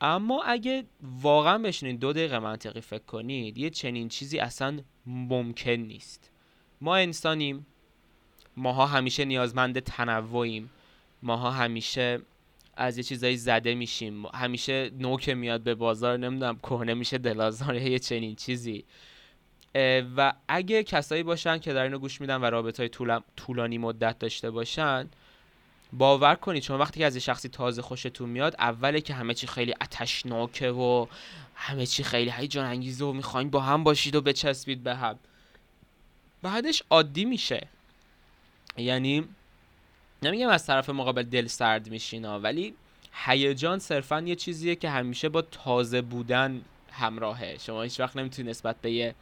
S1: اما اگه واقعا بشینین دو دقیقه منطقی فکر کنید یه چنین چیزی اصلا ممکن نیست. ما انسانیم. ماها همیشه نیازمند تنوعیم. ماها همیشه از یه چیزایی زده میشیم. همیشه نو که میاد به بازار نمی‌دونم کهنه میشه دلازار یه چنین چیزی. و اگه کسایی باشن که در اینو گوش میدن و رابطه های طولانی مدت داشته باشن باور کنید چون وقتی که از یه شخصی تازه خوشتون میاد اوله که همه چی خیلی آتشناکه و همه چی خیلی هیجان انگیزه و می‌خواین با هم باشید و بچسبید به هم. بعدش عادی میشه. یعنی نمیگم از طرف مقابل دل سرد میشین ها، ولی هیجان صرفا یه چیزیه که همیشه با تازه بودن همراهه. شما هیچ وقت نمی‌تونی نسبت به یه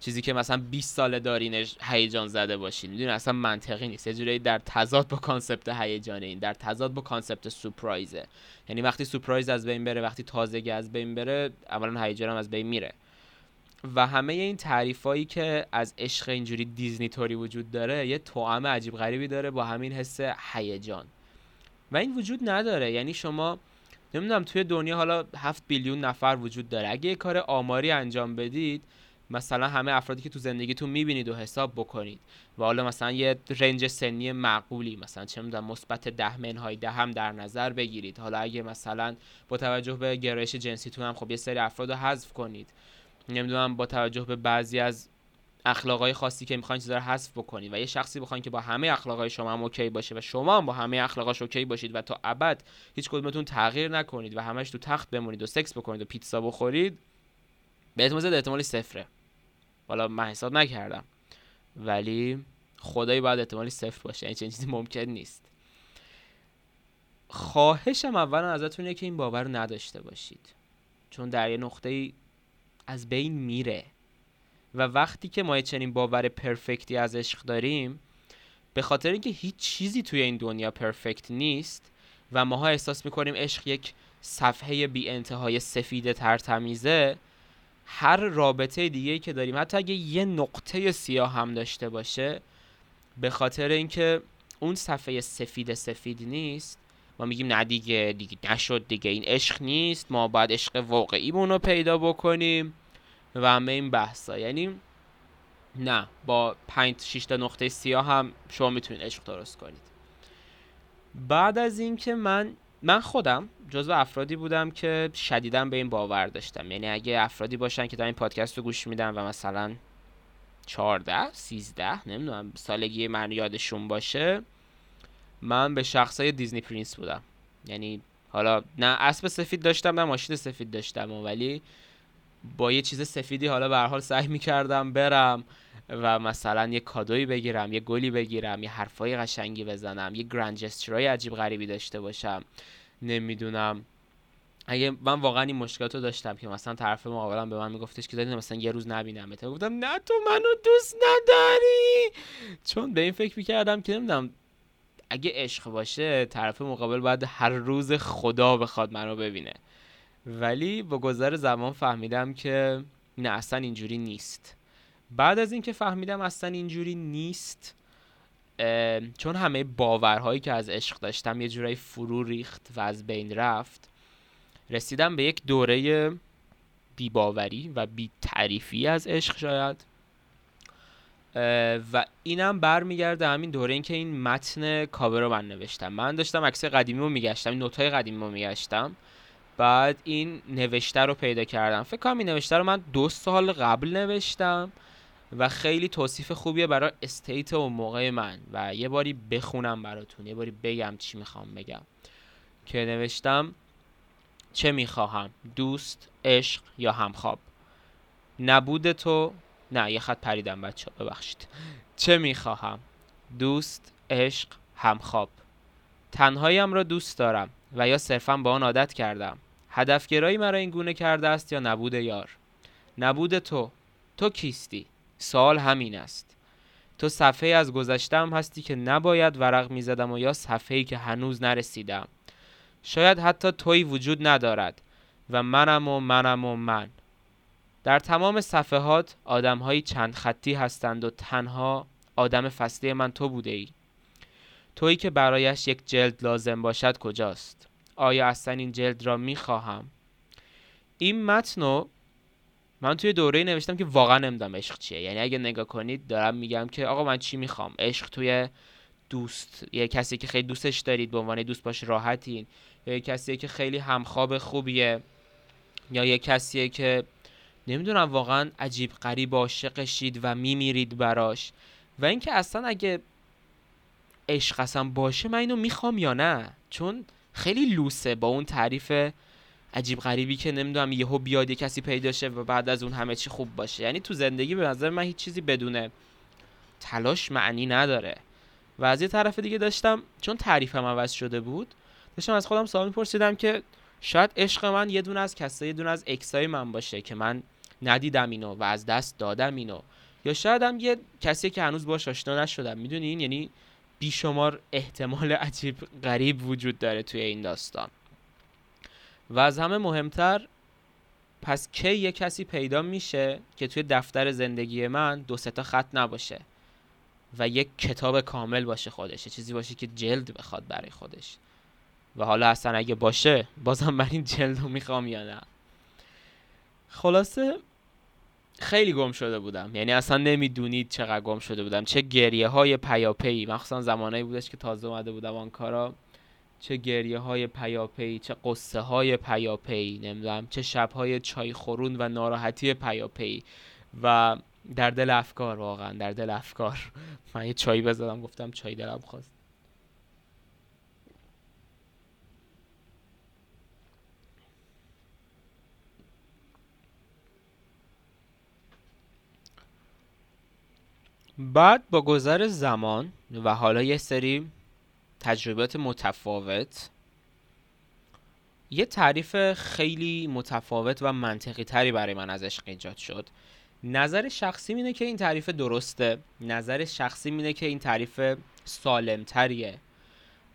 S1: چیزی که مثلا 20 ساله دارینش هیجان زده باشین. می‌دونی اصلا منطقی نیست. یه جورایی در تضاد با concept هیجانه این در تضاد با concept سورپرایزه. یعنی وقتی سورپرایز از بین بره وقتی تازگی از بین بره اولا هیجان هم از بین میره. و همه این تعریفایی که از عشق اینجوری دیزنی توری وجود داره یه توأم عجیب غریبی داره با همین حس هیجان. و این وجود نداره. یعنی شما نمی‌دونم توی دنیا حالا هفت بیلیون نفر وجود داره. اگه یه کار آماری انجام بدید مثلا همه افرادی که تو زندگیتون می‌بینید و حساب بکنید و حالا مثلا یه رنج سنی معقولی مثلا چه می‌دونم مثبت ده منهای ده هم در نظر بگیرید. حالا اگه مثلا با توجه به گرایش جنسیتون هم خب یه سری افراد رو حذف کنید. نمی‌دونم با توجه به بعضی از اخلاقای خاصی که می‌خواین چیزا رو حذف بکنید و یه شخصی بخواین که با همه اخلاقای شما هم OK باشه و شما هم با همه اخلاقاش OK باشید و تا ابد هیچ کدومتون تغییر نکنید و همش تو تخت بمونید و سکس بکنید و پیتزا بخورید بهتون زد احتمالش صفره. حالا من حساب نکردم. ولی خدایی باید احتمالش صفر باشه. یعنی چنین چیزی ممکن نیست. خواهشم اولا ازتون که این باور رو نداشته باشید. چون در یه نقطه از بین میره. و وقتی که ما چنین باور پرفکتی از عشق داریم به خاطر اینکه هیچ چیزی توی این دنیا پرفکت نیست و ماها احساس می‌کنیم عشق یک صفحه بی انتهای سفید ترتمیزه هر رابطه دیگه که داریم حتی اگه یه نقطه سیاه هم داشته باشه به خاطر اینکه اون صفحه سفید سفید نیست ما میگیم نه دیگه دیگه نشد دیگه این عشق نیست ما باید عشق واقعیمون رو پیدا بکنیم و همه این بحثا. یعنی نه با 5 6 تا نقطه سیاه هم شما می‌تونید عشق درست کنید. بعد از اینکه من من خودم جزو افرادی بودم که شدیدا به این باور داشتم. یعنی اگه افرادی باشن که دارن این پادکست رو گوش میدن و مثلا 14 13 نمی‌دونم سالگی من یادشون باشه من به شخصای دیزنی پرینس بودم. یعنی حالا نه اسب سفید داشتم نه ماشین سفید داشتم. ولی با یه چیز سفیدی حالا به هر حال سعی می‌کردم برم. و مثلا یه کادویی بگیرم یه گلی بگیرم یه حرفای قشنگی بزنم یه گرند جسترهای عجیب غریبی داشته باشم. نمی‌دونم. اگه من واقعا این مشکلات داشتم که مثلا طرف مقابلم به من میگفتش که دادین مثلا یه روز نبینم تو گفتم نه تو منو دوست نداری. چون به این فکر می‌کردم که نمی‌دونم اگه عشق باشه طرف مقابل باید هر روز خدا بخواد منو ببینه. ولی با گذر زمان فهمیدم که نه اصلا اینجوری نیست. بعد از اینکه فهمیدم اصلا اینجوری نیست چون همه باورهایی که از عشق داشتم یه جورایی فرو ریخت و از بین رفت رسیدم به یک دوره بیباوری و بی تعریفی از عشق شاید. و اینم برمیگرده همین دوره این که این متن کاور رو من نوشتم. من داشتم عکس قدیمی رو میگشتم note ای قدیمی رو میگشتم. بعد این نوشته رو پیدا کردم. فکر کنم این نوشته رو من دو سال قبل نوشتم. و خیلی توصیف خوبیه برای state اون موقع من. و یه باری بخونم براتون یه باری بگم چی می‌خوام بگم. که نوشتم چه می‌خواهم دوست عشق یا همخواب؟ نبود تو نه یه خط پریدم بچه ببخشید. چه می‌خواهم؟ دوست عشق همخواب. تنهاییم را دوست دارم و یا صرفا با آن عادت کردم. هدفگرایی مرا این گونه کرده است یا نبود یار؟ نبود تو. تو کیستی؟ سوال همین است. تو صفحه از گذشتم هستی که نباید ورق می‌زدم و یا صفحه‌ای که هنوز نرسیدم. شاید حتی تویی وجود ندارد و منم و منم و من. در تمام صفحات آدمهایی چند خطی هستند و تنها آدم فصلی من تو بوده ای تویی که برایش یک جلد لازم باشد کجاست؟ آیا اصلا این جلد را می‌خواهم؟ این متنو من توی دوره نوشتم که واقعا نمی‌دونم عشق چیه. یعنی اگه نگاه کنید دارم میگم که آقا من چی می‌خوام؟ عشق توی دوست یه کسی که خیلی دوستش دارید به عنوان دوست باش راحتین یا یه کسی که خیلی همخواب خوبیه یا یه کسیه که نمی‌دونم واقعا عجیب غریب عاشقشید و میمیرید براش. و اینکه اصلا اگه عشق اصلا باشه من اینو می‌خوام یا نه؟ چون خیلی لوسه با اون تعریف عجیب غریبی که نمی‌دونم یهو بیاد یه کسی پیدا شه و بعد از اون همه چی خوب باشه. یعنی تو زندگی به نظر من هیچ چیزی بدون تلاش معنی نداره. و از یه طرف دیگه داشتم چون تعریفم عوض شده بود داشتم از خودم سوال میپرسیدم که شاید عشق من یه دونه از کسایی یه دونه از اکسای من باشه که من ندیدم اینو و از دست دادم اینو. یا شاید هم یه کسی که هنوز باش آشنا نشدم. می‌دونین یعنی بیشمار احتمال عجیب غریب وجود داره توی این داستان. و از همه مهمتر پس کی یه کسی پیدا میشه که توی دفتر زندگی من دو تا خط نباشه و یک کتاب کامل باشه خودش چیزی باشه که جلد بخواد برای خودش. و حالا اصلا اگه باشه بازم من این جلد رو می‌خوام یا نه؟ خلاصه خیلی گم شده بودم. یعنی اصلا نمی‌دونید چقدر گم شده بودم. چه گریه های پیاپی. مخصوصا زمانایی بودش که تازه اومده بودم آنکارا. چه گریه های پیاپی چه قصه های پیاپی نمی‌دونم چه شب های چای خورون و ناراحتی پیاپی. و در دل افکار واقعا در دل افکار. <laughs> من یه چای بزدم گفتم چای دلم خواست. بعد با گذر زمان و حالا یه سری تجربیات متفاوت. یه تعریف خیلی متفاوت و منطقی تری برای من از عشق ایجاد شد. نظر شخصی اینه که این تعریف درسته. نظر شخصی اینه که این تعریف سالم تریه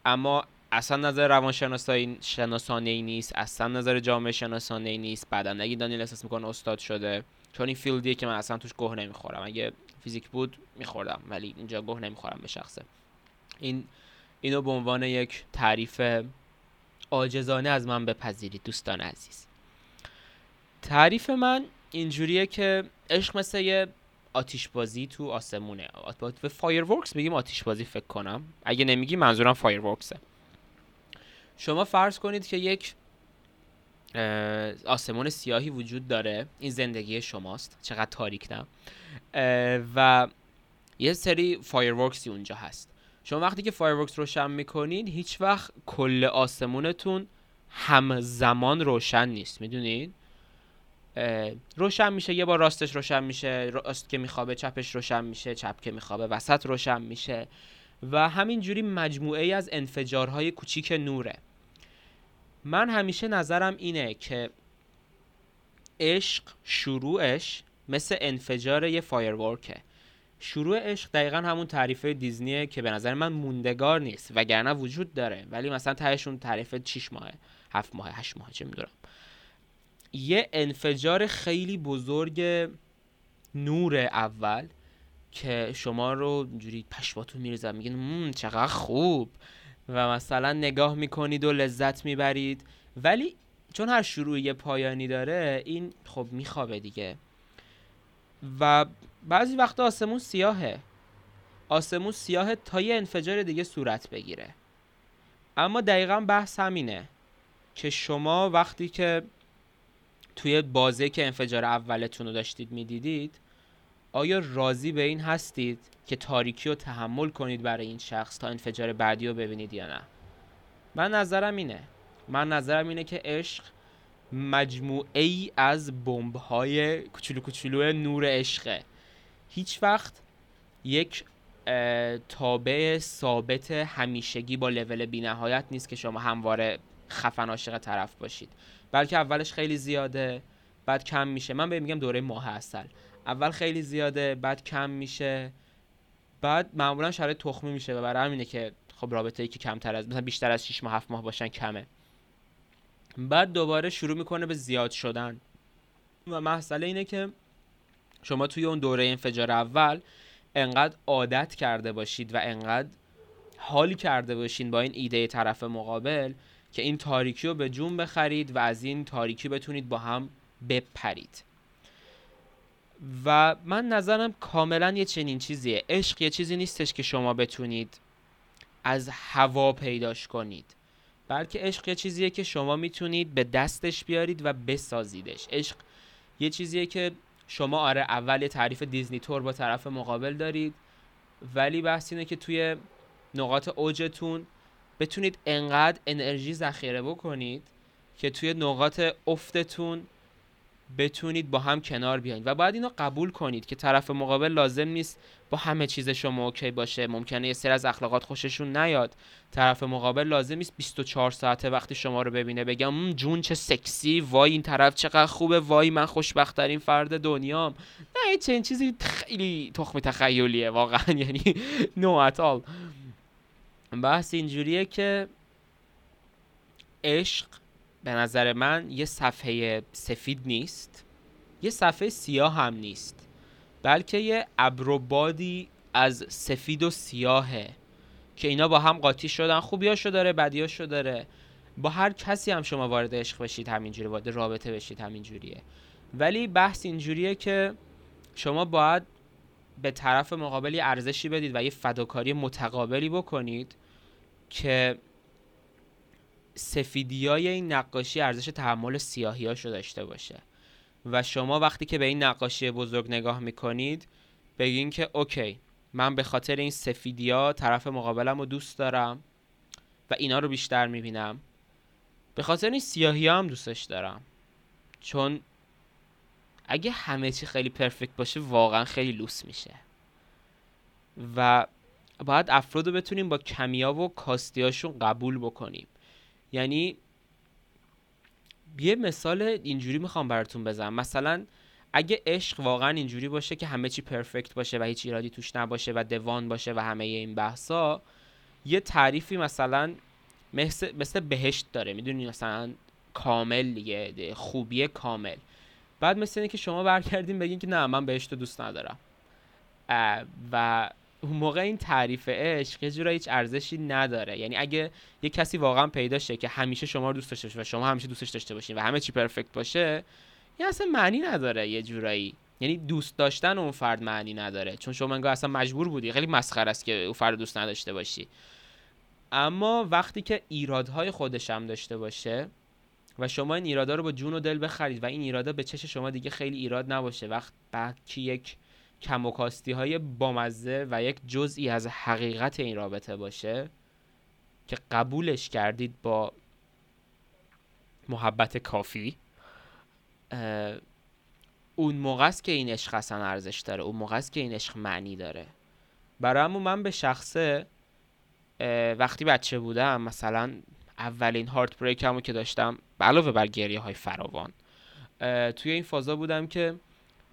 S1: اما اصلا نظر روانشناسایی شناسانه ای نیست. اصلا نظر جامعه شناسانه ای نیست. بعدا نگی دانیل احساس می‌کنه استاد شده چون این فیلدیه که من اصلا توش گوه نمی‌خورم. اگه فیزیک بود میخوردم ولی اینجا گوه نمی‌خورم به شخصه. این اینو به عنوان یک تعریف عاجزانه از من بپذیرید دوستان عزیز. تعریف من اینجوریه که عشق مثل یه آتیش بازی تو آسمونه. به fireworks میگیم آتیش بازی فکر کنم. اگه نمیگی منظورم فایر ورکسه شما فرض کنید که یک آسمون سیاهی وجود داره. این زندگی شماست. چقدر تاریک نه؟ و یه سری fireworks ی اونجا هست. شما وقتی که fireworks روشن می‌کنین هیچ وقت کل آسمونتون همزمان روشن نیست می‌دونین؟ روشن میشه یه بار راستش روشن میشه راست که میخوابه چپش روشن میشه چپ که میخوابه وسط روشن میشه و همینجوری مجموعه ای از انفجارهای کوچیک نوره. من همیشه نظرم اینه که عشق شروعش مثل انفجار یه فایرورکه. شروع عشق دقیقا همون تعریف دیزنیه که به نظر من موندگار نیست وگرنه وجود داره. ولی مثلا تهشون تعریف 6 ماهه هفت ماهه هشت ماهه چه می‌دونم. یه انفجار خیلی بزرگ نور اول که شما رو اینجوری پشماتون میریزن میگین چقدر خوب. و مثلا نگاه می‌کنید و لذت می‌برید. ولی چون هر شروع یه پایانی داره این خب میخوابه دیگه. و بعضی وقتا آسمون سیاهه. آسمون سیاهه تا یه انفجار دیگه صورت بگیره. اما دقیقا بحث همینه که شما وقتی که توی بازه که انفجار اولتون رو داشتید می‌دیدید آیا راضی به این هستید که تاریکی رو تحمل کنید برای این شخص تا انفجار بعدی رو ببینید یا نه؟ من نظرم اینه. من نظرم اینه که عشق مجموعه ای از بمب های کوچولو کوچولو نور عشقه. هیچ وقت یک تابع ثابت همیشگی با لول بینهایت نیست که شما همواره خفن عاشق طرف باشید. بلکه اولش خیلی زیاده بعد کم میشه. من به میگم دوره ماه اصل. اول خیلی زیاده بعد کم میشه. بعد معمولا شرایط تخمی میشه. و برای همینه که خب رابطه ای که کمتر از مثلا بیشتر از 6 ماه 7 ماه باشن کمه. بعد دوباره شروع می‌کنه به زیاد شدن. و مسئله اینه که شما توی اون دوره انفجار اول انقدر عادت کرده باشید و انقدر حالی کرده باشین با این ایده طرف مقابل که این تاریکی رو به جون بخرید و از این تاریکی بتونید با هم بپرید. و من نظرم کاملا یه چنین چیزیه. عشق یه چیزی نیستش که شما بتونید از هوا پیداش کنید. بلکه عشق یه چیزیه که شما می‌تونید به دستش بیارید و بسازیدش. عشق یه چیزیه که شما آره اول یه تعریف دیزنی تور با طرف مقابل دارید. ولی بحث اینه که توی نقاط اوجتون بتونید انقدر انرژی ذخیره بکنید که توی نقاط افتتون بتونید با هم کنار بیاین و باید اینو قبول کنید که طرف مقابل لازم نیست با همه چیز شما اوکی باشه. ممکنه یه سری از اخلاقات خوششون نیاد. طرف مقابل لازم نیست 24 ساعته وقتی شما رو ببینه بگم "مم، جون چه سکسی وای این طرف چقدر خوبه وای من خوشبختترین فرد دنیام. نه چنین چیزی خیلی تخمی تخیلیه واقعا. <laughs> یعنی نو آل بحث اینجوریه که عشق به نظر من یه صفحه سفید نیست یه صفحه سیاه هم نیست بلکه یه ابر و بادی از سفید و سیاهه که اینا با هم قاطی شدن. خوبیاشو داره بدیاشو داره. با هر کسی هم شما وارد عشق بشید همینجوری وارد رابطه بشید همینجوریه. ولی بحث اینجوریه که شما باید به طرف مقابل یه ارزشی بدید و یه فداکاری متقابلی بکنید که سفیدی های این نقاشی ارزش تحمل سیاهی رو داشته باشه. و شما وقتی که به این نقاشی بزرگ نگاه می‌کنید بگین که اوکی من به خاطر این سفیدی ها طرف مقابلم رو دوست دارم و اینا رو بیشتر می‌بینم. به خاطر این سیاهی هم دوستش دارم. چون اگه همه چی خیلی پرفکت باشه واقعا خیلی لوس میشه. و باید افراد رو بتونیم با کمیا و کاستیاشون قبول بکنیم. یعنی یه مثال اینجوری می‌خوام براتون بزنم. مثلا اگه عشق واقعا اینجوری باشه که همه چی پرفکت باشه و هیچ ایرادی توش نباشه و دوان باشه و همه این بحثا یه تعریفی مثلا مثل, مثل بهشت داره. می‌دونی مثلا کامل دیگه خوبی کامل. بعد مثل اینه که شما برگردین بگین که نه من بهشت رو دوست ندارم. و اون موقع این تعریف عشق یه جورایی هیچ ارزشی نداره. یعنی اگه یه کسی واقعا پیدا شه که همیشه شما رو دوست داشته باشه و شما همیشه دوستش داشته باشین و همه چی پرفکت باشه یه اصلا معنی نداره یه جورایی. یعنی دوست داشتن اون فرد معنی نداره. چون شما انگار اصلا مجبور بودی. خیلی مسخره است که اون فرد دوست نداشته باشی. اما وقتی که ایرادهای خودش هم داشته باشه و شما این ایرادا رو با جون و دل بخرید و این ایرادا به چش شما دیگه خیلی ایراد نباشه وقت بعد که یک کم و کاستی های بامزه و یک جزئی از حقیقت این رابطه باشه که قبولش کردید با محبت کافی اون موقع است که این عشق اصلا ارزش داره اون موقع است که این عشق معنی داره. برای من به شخصه وقتی بچه بودم مثلا اولین هارت بریکمو که داشتم علاوه بر گریه های فراوان توی این فازا بودم که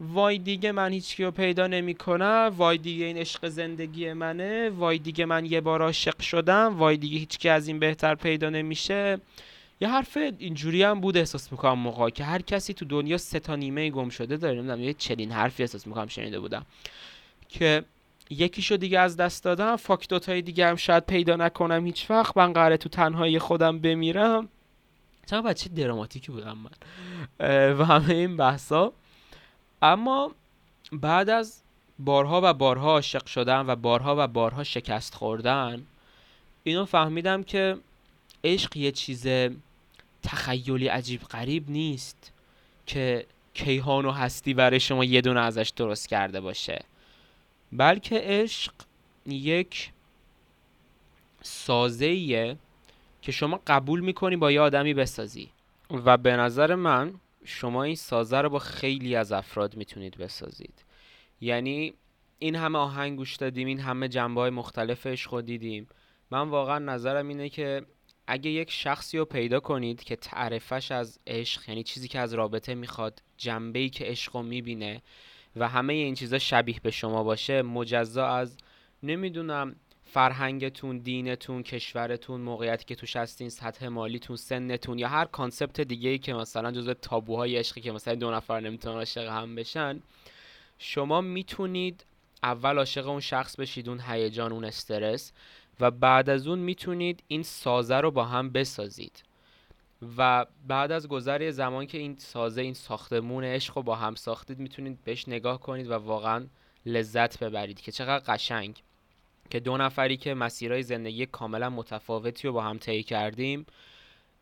S1: وای دیگه من هیچ رو پیدا نمی‌کنم وای دیگه این عشق زندگی منه وای دیگه من یه بار عاشق شدم وای دیگه هیچ از این بهتر پیدا نمیشه. یه حرف اینجوری هم بود احساس می‌کنم موقع که هر کسی تو دنیا سه تا نیمه گم شده داره نمی‌دونم یه چنین حرفی احساس می‌کنم شنیده بودم که یکیشو دیگه از دست دادم فاک دوتای دیگه هم شاید پیدا نکنم هیچ وقت من قراره تو تنهایی خودم بمیرم. چقدر بچه دراماتیکی بودم من و همه این بحثا. اما بعد از بارها و بارها عاشق شدن و بارها و بارها شکست خوردن اینو فهمیدم که عشق یه چیز تخیلی عجیب غریب نیست که کیهان و هستی برای شما یه دونه ازش درست کرده باشه. بلکه عشق یک سازه‌ایه که شما قبول می‌کنی با یه آدمی بسازی. و به نظر من شما این سازه رو با خیلی از افراد می‌تونید بسازید. یعنی این همه آهنگ گوش دادیم این همه جنبه های مختلف عشق رو دیدیم. من واقعا نظرم اینه که اگه یک شخصی رو پیدا کنید که تعریفش از عشق یعنی چیزی که از رابطه می‌خواد جنبه ای که عشق رو می‌بینه و همه این چیزا شبیه به شما باشه مجزا از نمی‌دونم فرهنگتون دینتون کشورتون موقعیتی که توش هستین سطح مالیتون سنتون یا هر concept دیگه ای که مثلا جزو تابوهای عشقی که مثلا دو نفر نمی‌تونن عاشق هم بشن شما می‌تونید اول عاشق اون شخص بشید اون هیجان اون استرس و بعد از اون می‌تونید این سازه رو با هم بسازید. و بعد از گذر زمان که این سازه این ساختمون عشق رو با هم ساختید می‌تونید بهش نگاه کنید و واقعا لذت ببرید که چقدر قشنگ. که دو نفری که مسیرهای زندگی کاملا متفاوتی رو با هم طی کردیم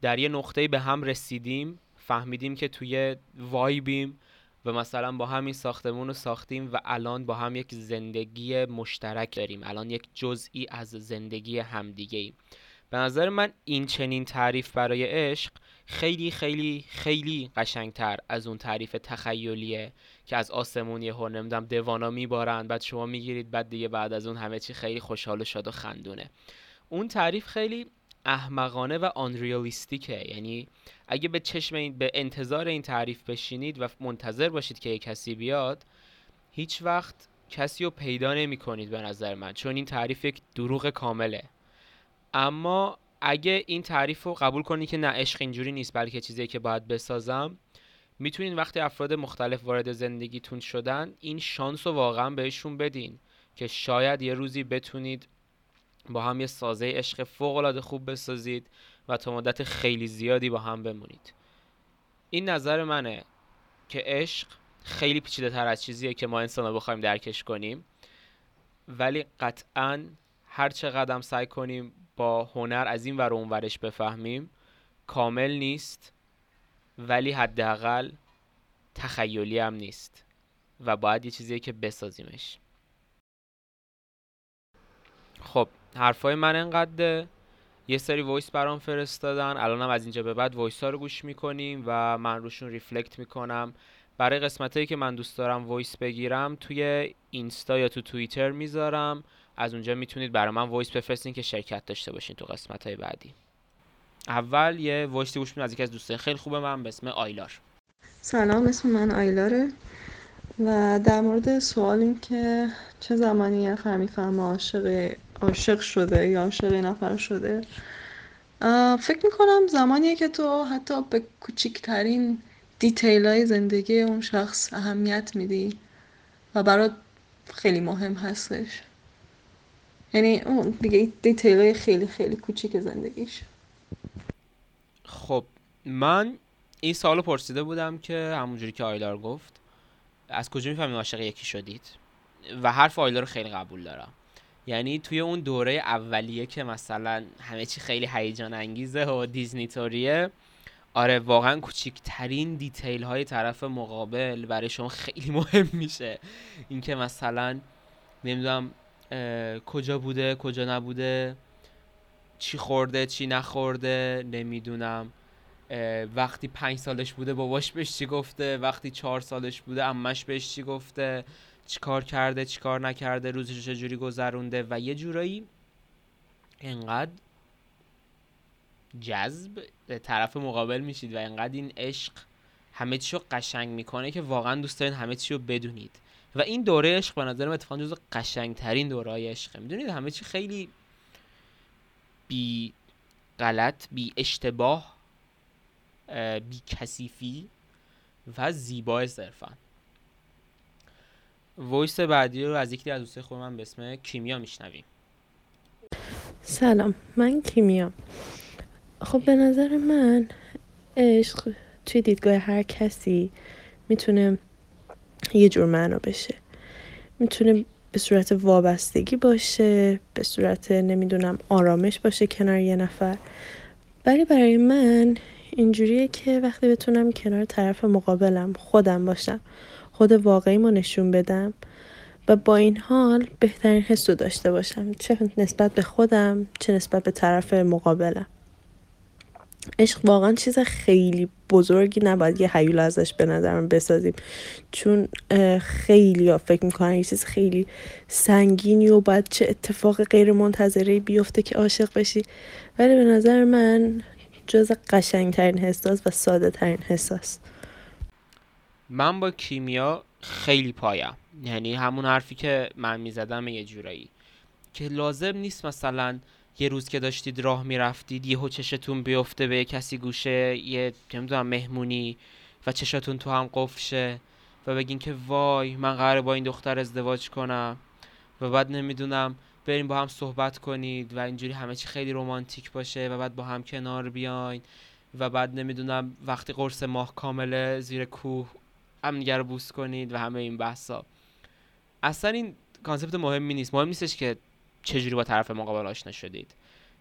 S1: در یه نقطه‌ای به هم رسیدیم فهمیدیم که توی وایبیم و مثلا با هم این ساختمون رو ساختیم و الان با هم یک زندگی مشترک داریم. الان یک جزئی از زندگی همدیگه ایم به نظر من این چنین تعریف برای عشق خیلی خیلی خیلی قشنگتر از اون تعریف تخیلیه که از آسمون یه نمی‌دونم دوانا میبارن بعد شما می‌گیرید بعد دیگه بعد از اون همه چی خیلی خوشحال و شاد و خندونه. اون تعریف خیلی احمقانه و آنریالیستیکه یعنی اگه به چشم این به انتظار این تعریف بشینید و منتظر باشید که یه کسی بیاد هیچ وقت کسی رو پیدا نمی کنید به نظر من چون این تعریف یک دروغ کامله. اما اگه این تعریف رو قبول کنید که نه عشق اینجوری نیست بلکه چیزی که باید بسازم می‌تونین وقتی افراد مختلف وارد زندگیتون شدن این شانس رو واقعا بهشون بدین که شاید یه روزی بتونید با هم یه سازه عشق فوق العاده خوب بسازید و تا مدت خیلی زیادی با هم بمونید. این نظر منه که عشق خیلی پیچیده تر از چیزیه که ما انسان بخوایم درکش کنیم. ولی قطعا هر چه قدرم سعی کنیم با هنر از این ور و اون ورش بفهمیم. کامل نیست ولی حداقل تخیلی هم نیست و باید یه چیزیه که بسازیمش. خب حرفای من انقدر یه سری voice برام فرستادن. الانم از اینجا به بعد voice ها رو گوش می‌کنیم و من روشون reflect می‌کنم. برای قسمت هایی که من دوست دارم voice بگیرم توی اینستا یا تو توییتر می‌ذارم. از اونجا می‌تونید برای من voice بفرستین که شرکت داشته باشین تو قسمت های بعدی. اول یه voice ی گوش از یکی از دوستای خیلی خوبه من به اسم آیلار.
S15: سلام اسم من آیلاره و در مورد سوال این که چه زمانی یه نفر می‌فهمه عاشق عاشق شده یا عاشق نفر شده. فکر می‌کنم زمانیه که تو حتی به کوچیکترین detail های زندگی اون شخص اهمیت میدی و برات خیلی مهم هستش. یعنی اون دیگه detail خیلی خیلی کوچیک زندگیش.
S1: خب من این سوالو پرسیده بودم که همونجوری که آیلار گفت از کجا می‌فهمید عاشق یکی شدید؟ و حرف آیلار رو خیلی قبول دارم. یعنی توی اون دوره اولیه که مثلا همه چی خیلی هیجان انگیزه و دیزنی طوریه آره واقعا کوچیکترین دیتیل های طرف مقابل برای شما خیلی مهم میشه. اینکه مثلا نمی‌دونم کجا بوده کجا نبوده چی خورده چی نخورده نمی‌دونم. وقتی پنج سالش بوده باباش بهش چی گفته؟ وقتی چهار سالش بوده امش بهش چی گفته؟ چیکار کرده چیکار نکرده روزش رو چجوری گذرونده؟ و یه جورایی انقدر جذب طرف مقابل میشید و انقدر این عشق همه چی رو قشنگ می‌کنه که واقعا دوست دارین همه چی رو بدونید. و این دوره عشق به نظرم اتفاقا جزو قشنگترین دوره های عشقه. می‌دونید همه چی خیلی بی غلط بی اشتباه بی کثیفی و زیبا صرفا. voice بعدی رو از یکی از دوستای خوب من به اسم کیمیا میشنویم.
S16: سلام من کیمیا. خب به نظر من عشق توی دیدگاه هر کسی می‌تونه یه جور معنا بشه. می‌تونه به صورت وابستگی باشه به صورت نمی‌دونم آرامش باشه کنار یه نفر. ولی برای من اینجوریه که وقتی بتونم کنار طرف مقابلم خودم باشم خود واقعیمو نشون بدم و با این حال بهترین حس رو داشته باشم. چه نسبت به خودم چه نسبت به طرف مقابلم. عشق واقعا چیز خیلی بزرگی نباید یه حیول ازش به نظرم بسازیم. چون خیلی ها فکر می‌کنن یه چیز خیلی سنگینی و باید چه اتفاق غیر منتظره بیفته که عاشق بشی. ولی به نظر من جز قشنگترین حساس و ساده ترین حساس
S1: من با کیمیا خیلی پایم. یعنی همون حرفی که من می‌زدم یه جورایی. که لازم نیست مثلا یه روز که داشتید راه می‌رفتید یهو چشتون بیفته به یه کسی گوشه یه نمی‌دونم مهمونی و چشاتون تو هم قفل شه و بگین که وای من قراره با این دختر ازدواج کنم و بعد نمی‌دونم بریم با هم صحبت کنید و اینجوری همه چی خیلی رومانتیک باشه و بعد با هم کنار بیاین و بعد نمی‌دونم وقتی قرص ماه کامله زیر کوه همدیگه رو بوس کنید و همه این بحثا. اصلا این کانسپت مهمی نیست. مهم نیستش که چجوری با طرف مقابل آشنا شدید.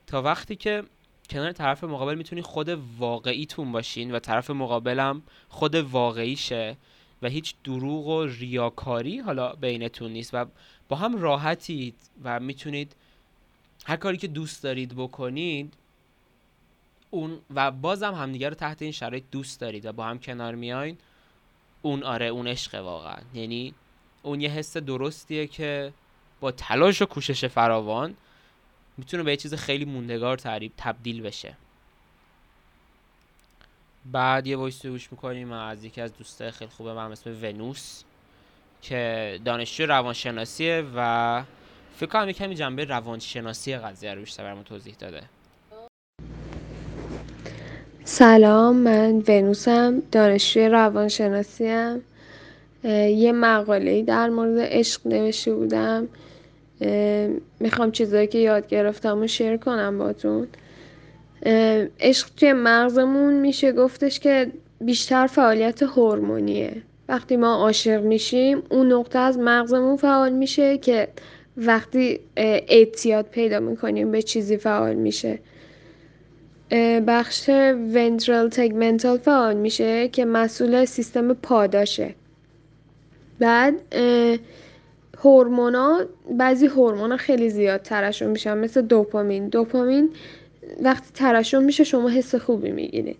S1: تا وقتی که کنار طرف مقابل می‌تونی خود واقعیتون باشین و طرف مقابلم خود واقعیشه و هیچ دروغ و ریاکاری حالا بینتون نیست و با هم راحتید و می‌تونید هر کاری که دوست دارید بکنید اون و بازم همدیگه رو تحت این شرایط دوست دارید و با هم کنار میاین اون آره اون عشق واقعا. یعنی اون یه حس درستیه که با تلاش و کوشش فراوان می‌تونه به یه چیز خیلی موندگار تعریب تبدیل بشه. بعد یه وایس گوش می‌کنیم از یکی از دوستای خیلی خوبه من اسم ونوس که دانشجو روانشناسیه و فکر کنم کمی جنبه روانشناسی قضیه رو بیشتر برامون توضیح داده.
S17: سلام من ونوسم دانشجوی روانشناسیم. یه مقاله در مورد عشق نوشته بودم. می‌خوام چیزایی که یاد گرفتم رو شیر کنم باتون. عشق توی مغزمون میشه گفتش که بیشتر فعالیت هورمونیه. وقتی ما عاشق میشیم اون نقطه از مغزمون فعال میشه که وقتی اعتیاد پیدا می‌کنیم به چیزی فعال میشه. بخش ونترال تگمنتال فعال میشه که مسئول سیستم پاداشه. بعد هورمونا بعضی هورمونا خیلی زیاد ترشح میشن مثل دوپامین. دوپامین وقتی ترشح میشه شما حس خوبی می‌گیرید.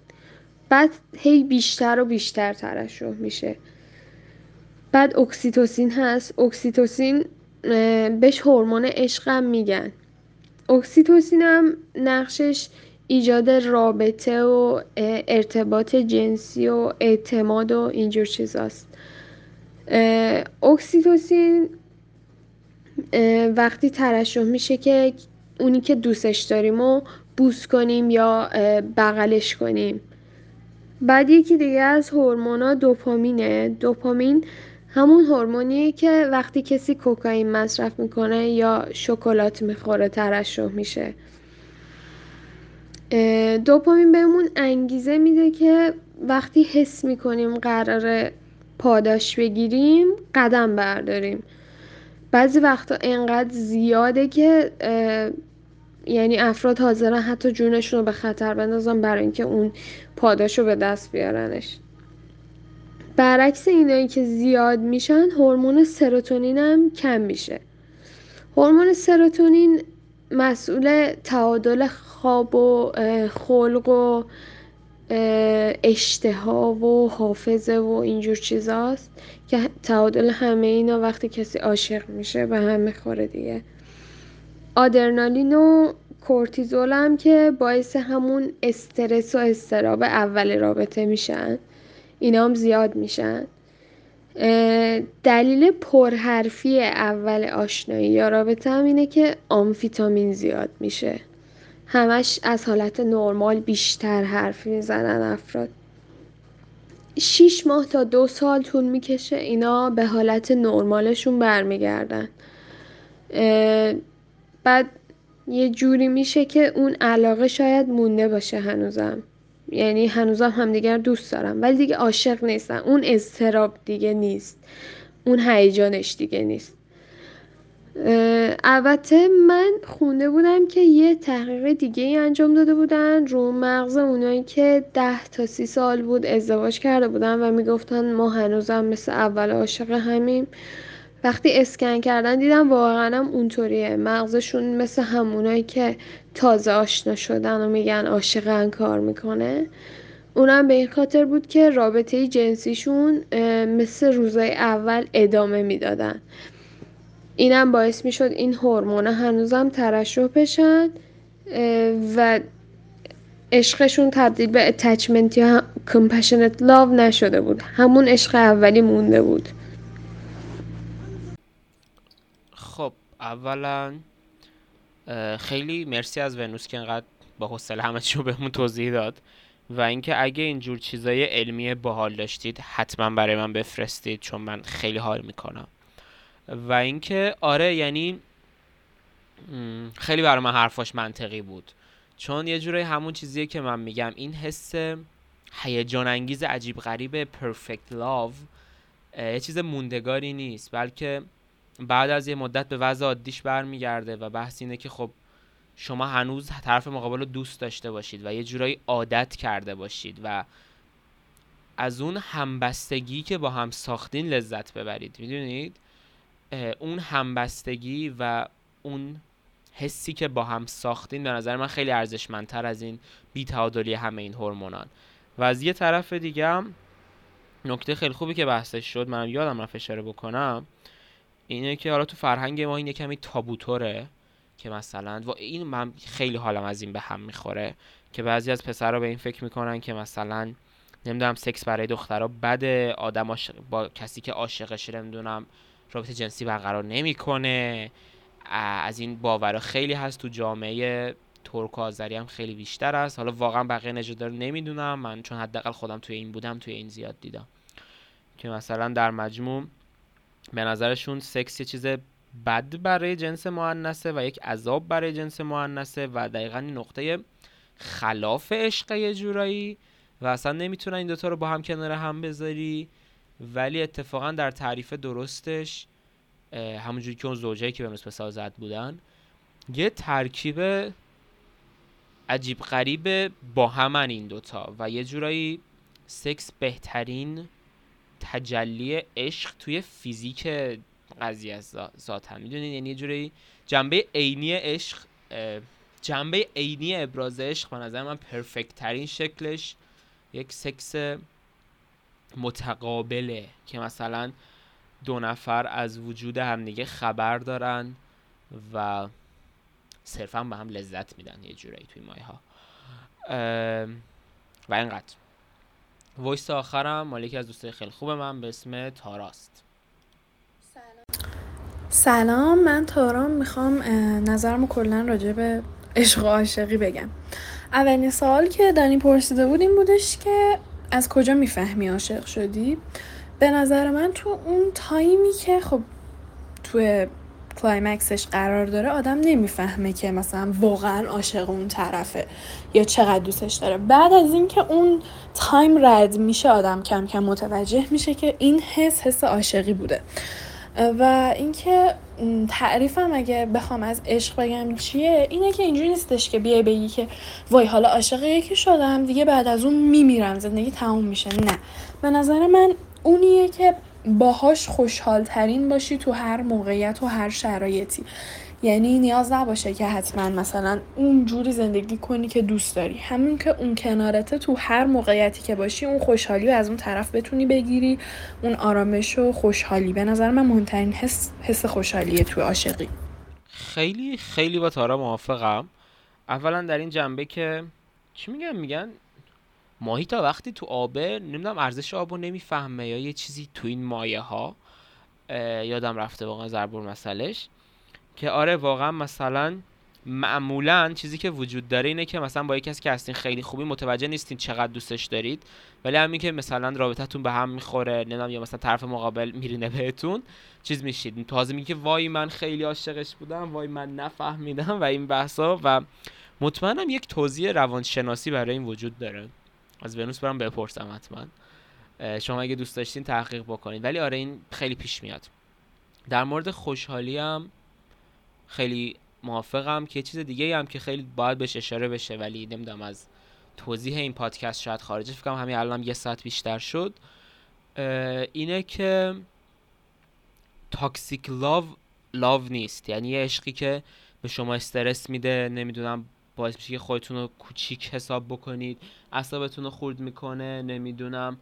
S17: بعد هی بیشتر و بیشتر ترشح میشه. بعد اکسیتوسین هست. اکسیتوسین بهش هورمون عشقم میگن. اکسیتوسین هم نقشش ایجاد رابطه و ارتباط جنسی و اعتماد و اینجور چیزاست. اکسیتوسین وقتی ترشح میشه که اونی که دوستش داریم و بوس کنیم یا بغلش کنیم. بعد یکی دیگه از هورمونا دوپامینه. دوپامین همون هورمونیه که وقتی کسی کوکائین مصرف می‌کنه یا شکلات می‌خوره ترشح میشه. دوپامین بهمون انگیزه میده که وقتی حس می‌کنیم قراره پاداش بگیریم قدم برداریم. بعضی وقتا انقدر زیاده که یعنی افراد حاضرن حتی جونشون رو به خطر بندازن برای اینکه اون پاداش رو به دست بیارنش. برعکس اینایی که زیاد میشن هورمون سروتونین هم کم میشه. هورمون سروتونین مسئول تعادل خواب و خلق و اشتها و حافظه و اینجور چیزاست که تعادل همه اینا وقتی کسی عاشق میشه به هم می‌خوره دیگه. آدرنالین و کورتیزول هم که باعث همون استرس و استراب اول رابطه میشن اینا هم زیاد میشن. دلیل پرحرفی اول آشنایی یا رابطه هم اینه که آمفیتامین زیاد میشه. همش از حالت نرمال بیشتر حرف می‌زنن افراد. شیش ماه تا دو سال طول می‌کشه اینا به حالت نرمالشون برمیگردن. بعد یه جوری میشه که اون علاقه شاید مونده باشه هنوزم. یعنی هنوزم همدیگر دوست دارم. ولی دیگه عاشق نیستن. اون اضطراب دیگه نیست. اون هیجانش دیگه نیست. البته من خونده بودم که یه تحقیق دیگه ای انجام داده بودن. رو مغز اونایی که ده تا سی سال بود ازدواج کرده بودن و می‌گفتن ما هنوزم مثل اول عاشق همیم. وقتی اسکن کردن دیدم واقعا هم اونطوریه. مغزشون مثل همونایی که تازه آشنا شدن و میگن عاشقن کار می‌کنه. اونم به این خاطر بود که رابطه جنسیشون مثل روزای اول ادامه می‌دادن. اینم باعث می‌شد این هورمونا هنوزم ترشح بشن و عشقشون تبدیل به اتچمنت یا کمپشنت لاو نشده بود. همون عشق اولی مونده بود.
S1: خب اولا خیلی مرسی از ونوس که انقدر با حوصله همه رو بهمون توضیح داد و اینکه اگه اینجور چیزای علمی باحال داشتید حتما برای من بفرستید چون من خیلی حال می‌کنم. و اینکه آره یعنی خیلی برای من حرفاش منطقی بود. چون یه جورایی همون چیزیه که من میگم این حس هیجان انگیز عجیب غریب پرفکت لاو یه چیز موندگاری نیست. بلکه بعد از یه مدت به وضع عادیش برمیگرده و بحث اینه که خب شما هنوز طرف مقابل رو دوست داشته باشید و یه جورایی عادت کرده باشید و از اون همبستگی که با هم ساختین لذت ببرید. می‌دونید؟ اون همبستگی و اون حسی که با هم ساختین به نظر من خیلی ارزشمندتر از این بیتعادلی همه این هورمونان. و از یه طرف دیگه هم نکته خیلی خوبی که بحثش شد منم یادم رفت اشاره بکنم اینه که حالا تو فرهنگ ما این یه کمی تابوتوره که مثلا و این من خیلی حالم از این به هم می‌خوره که بعضی از پسرها به این فکر می‌کنن که مثلا نمی‌دونم سکس برای دخترها بده آدم با کسی که عاشقشه نمی‌دونم رابطه جنسی برقرار نمی‌کنه. از این باورا خیلی هست تو جامعه ترک آذری هم خیلی بیشتر است حالا واقعا بقیه نژادا رو نمی‌دونم. من چون حداقل خودم توی این بودم توی این زیاد دیدم. که مثلا در مجموع به نظرشون سکس یه چیز بد برای جنس مؤنثه و یک عذاب برای جنس مؤنثه و دقیقا نقطه خلاف عشق یه جورایی و اصلا نمی‌تونن این دوتا رو با هم کنار هم بذاری. ولی اتفاقا در تعریف درستش همونجوری که اون زوجهایی که به مثل سازد بودن یه ترکیب عجیب غریب با همن این دوتا و یه جورایی سکس بهترین تجلی عشق توی فیزیک قضیه است ذا- ذاتا می‌دونید یعنی یه جوری جنبه عینی عشق جنبه عینی ابراز عشق به نظر من پرفکت ترین شکلش یک سکس متقابله که مثلا دو نفر از وجود همدیگه خبر دارن و صرفا به هم لذت میدن یه جورایی توی مایه ها و اینقدر. وایس آخرم مال یکی از دوستای خیلی خوب من به اسم تاراست.
S18: سلام. من تارام می‌خوام اه، نظرمو کلا راجع به عشق و عاشقی بگم. اولین سوال که دانی پرسیده بود این بودش که از کجا می‌فهمی عاشق شدی؟ به نظر من تو اون time ی که خب توی climax ش قرار داره آدم نمی‌فهمه که مثلا واقعا عاشق اون طرفه یا چقدر دوستش داره. بعد از اینکه اون time رد میشه آدم کم کم متوجه میشه که این حس حس عاشقی بوده. و اینکه تعریفم اگه بخوام از عشق بگم چیه اینه که اینجوری نیستش که بیای بگی که وای حالا عاشق یکی شدم دیگه بعد از اون میمیرم زندگی تموم میشه نه. به نظر من اونیه که باهاش خوشحال ترین باشی تو هر موقعیت و هر شرایطی. یعنی نیاز نباشه که حتما مثلا اون جوری زندگی کنی که دوست داری. همون که اون کنارته تو هر موقعیتی که باشی اون خوشحالی رو از اون طرف بتونی بگیری. اون آرامش و خوشحالی. به نظر من مهمترین حس حس خوشحالیه تو عاشقی.
S1: خیلی خیلی با تارا موافقم. اولا در این جنبه که چی میگن؟ میگن ماهی تا وقتی تو آبه نمی‌دونم ارزش آبو نمی‌فهمه یا یه چیزی تو این مایه ها یادم رفته واقعا ضربور مسئلهش. که آره واقعا مثلا معمولا چیزی که وجود داره اینه که مثلا با یه کسی که هستین خیلی خوبی متوجه نیستین چقدر دوستش دارید ولی همین که مثلا رابطتون به هم می‌خوره نمی‌دونم یا مثلا طرف مقابل میرینه بهتون چیز میشید. تازه میگه وای من خیلی عاشقش بودم وای من نفهمیدم و این بحثا و مطمئنم یک توضیح روانشناسی برای این وجود داره. از ونوس برام بپرسم حتما. شما اگه دوست داشتین تحقیق بکنید ولی آره این خیلی پیش میاد. در مورد خوشحالی هم خیلی موافقم. که چیز دیگه هم که خیلی باید بهش اشاره بشه ولی نمی‌دونم از توضیح این پادکست شاید خارجه فکر کنم همین الان یه ساعت بیشتر شد. اینه که تاکسیک لاو لاو نیست. یعنی یه عشقی که به شما استرس میده نمی‌دونم باعث میشه که خودتون رو کوچیک حساب بکنید اعصابتون رو خورد می‌کنه نمی‌دونم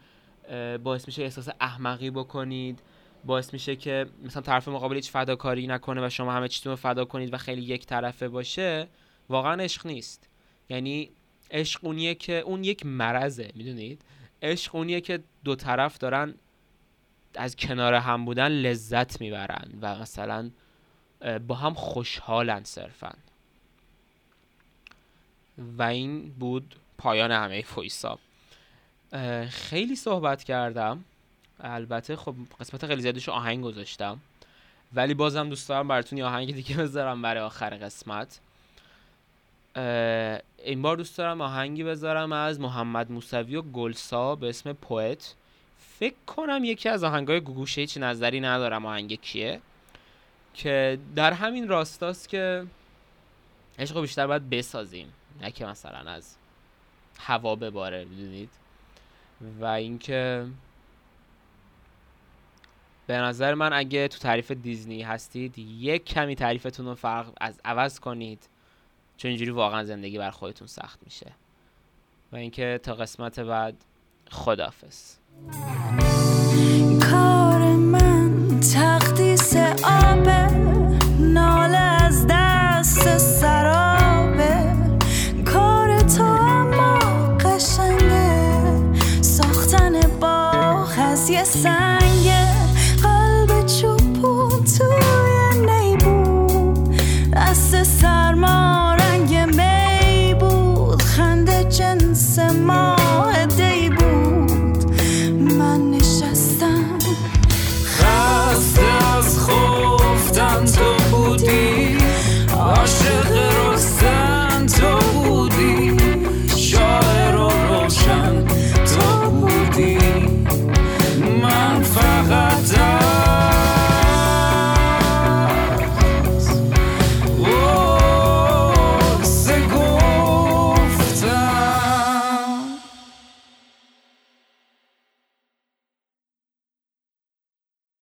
S1: باعث میشه احساس احمقی بکنید. باعث میشه که مثلا طرف مقابل هیچ فداکاری نکنه و شما همه چیتون رو فدا کنید و خیلی یک طرفه باشه واقعا عشق نیست. یعنی عشق اونیه که اون یک مرضه می‌دونید؟ عشق اونیه که دو طرف دارن از کنار هم بودن لذت می‌برن و مثلا با هم خوشحالن صرفا. و این بود پایان همه فویسا خیلی صحبت کردم. البته خب قسمت خیلی زیادش آهنگ گذاشتم. ولی بازم دوست دارم براتون یه آهنگ دیگه بذارم برای آخر قسمت. این بار دوست دارم آهنگی بذارم از محمد موسوی و گلسا به اسم پوئت. فکر کنم یکی از آهنگای گوگوشه هیچ نظری ندارم آهنگ کیه. که در همین راستاست که عشق بیشتر باید بسازیم. نه که مثلا از هوا بباره می‌دونید؟ و اینکه به نظر من اگه تو تعریف دیزنی هستید یک کمی تعریفتون رو فرق از عوض کنید چون اینجوری واقعا زندگی بر خودتون سخت میشه. و اینکه تا قسمت بعد خدافز
S14: کار من تقدیس آب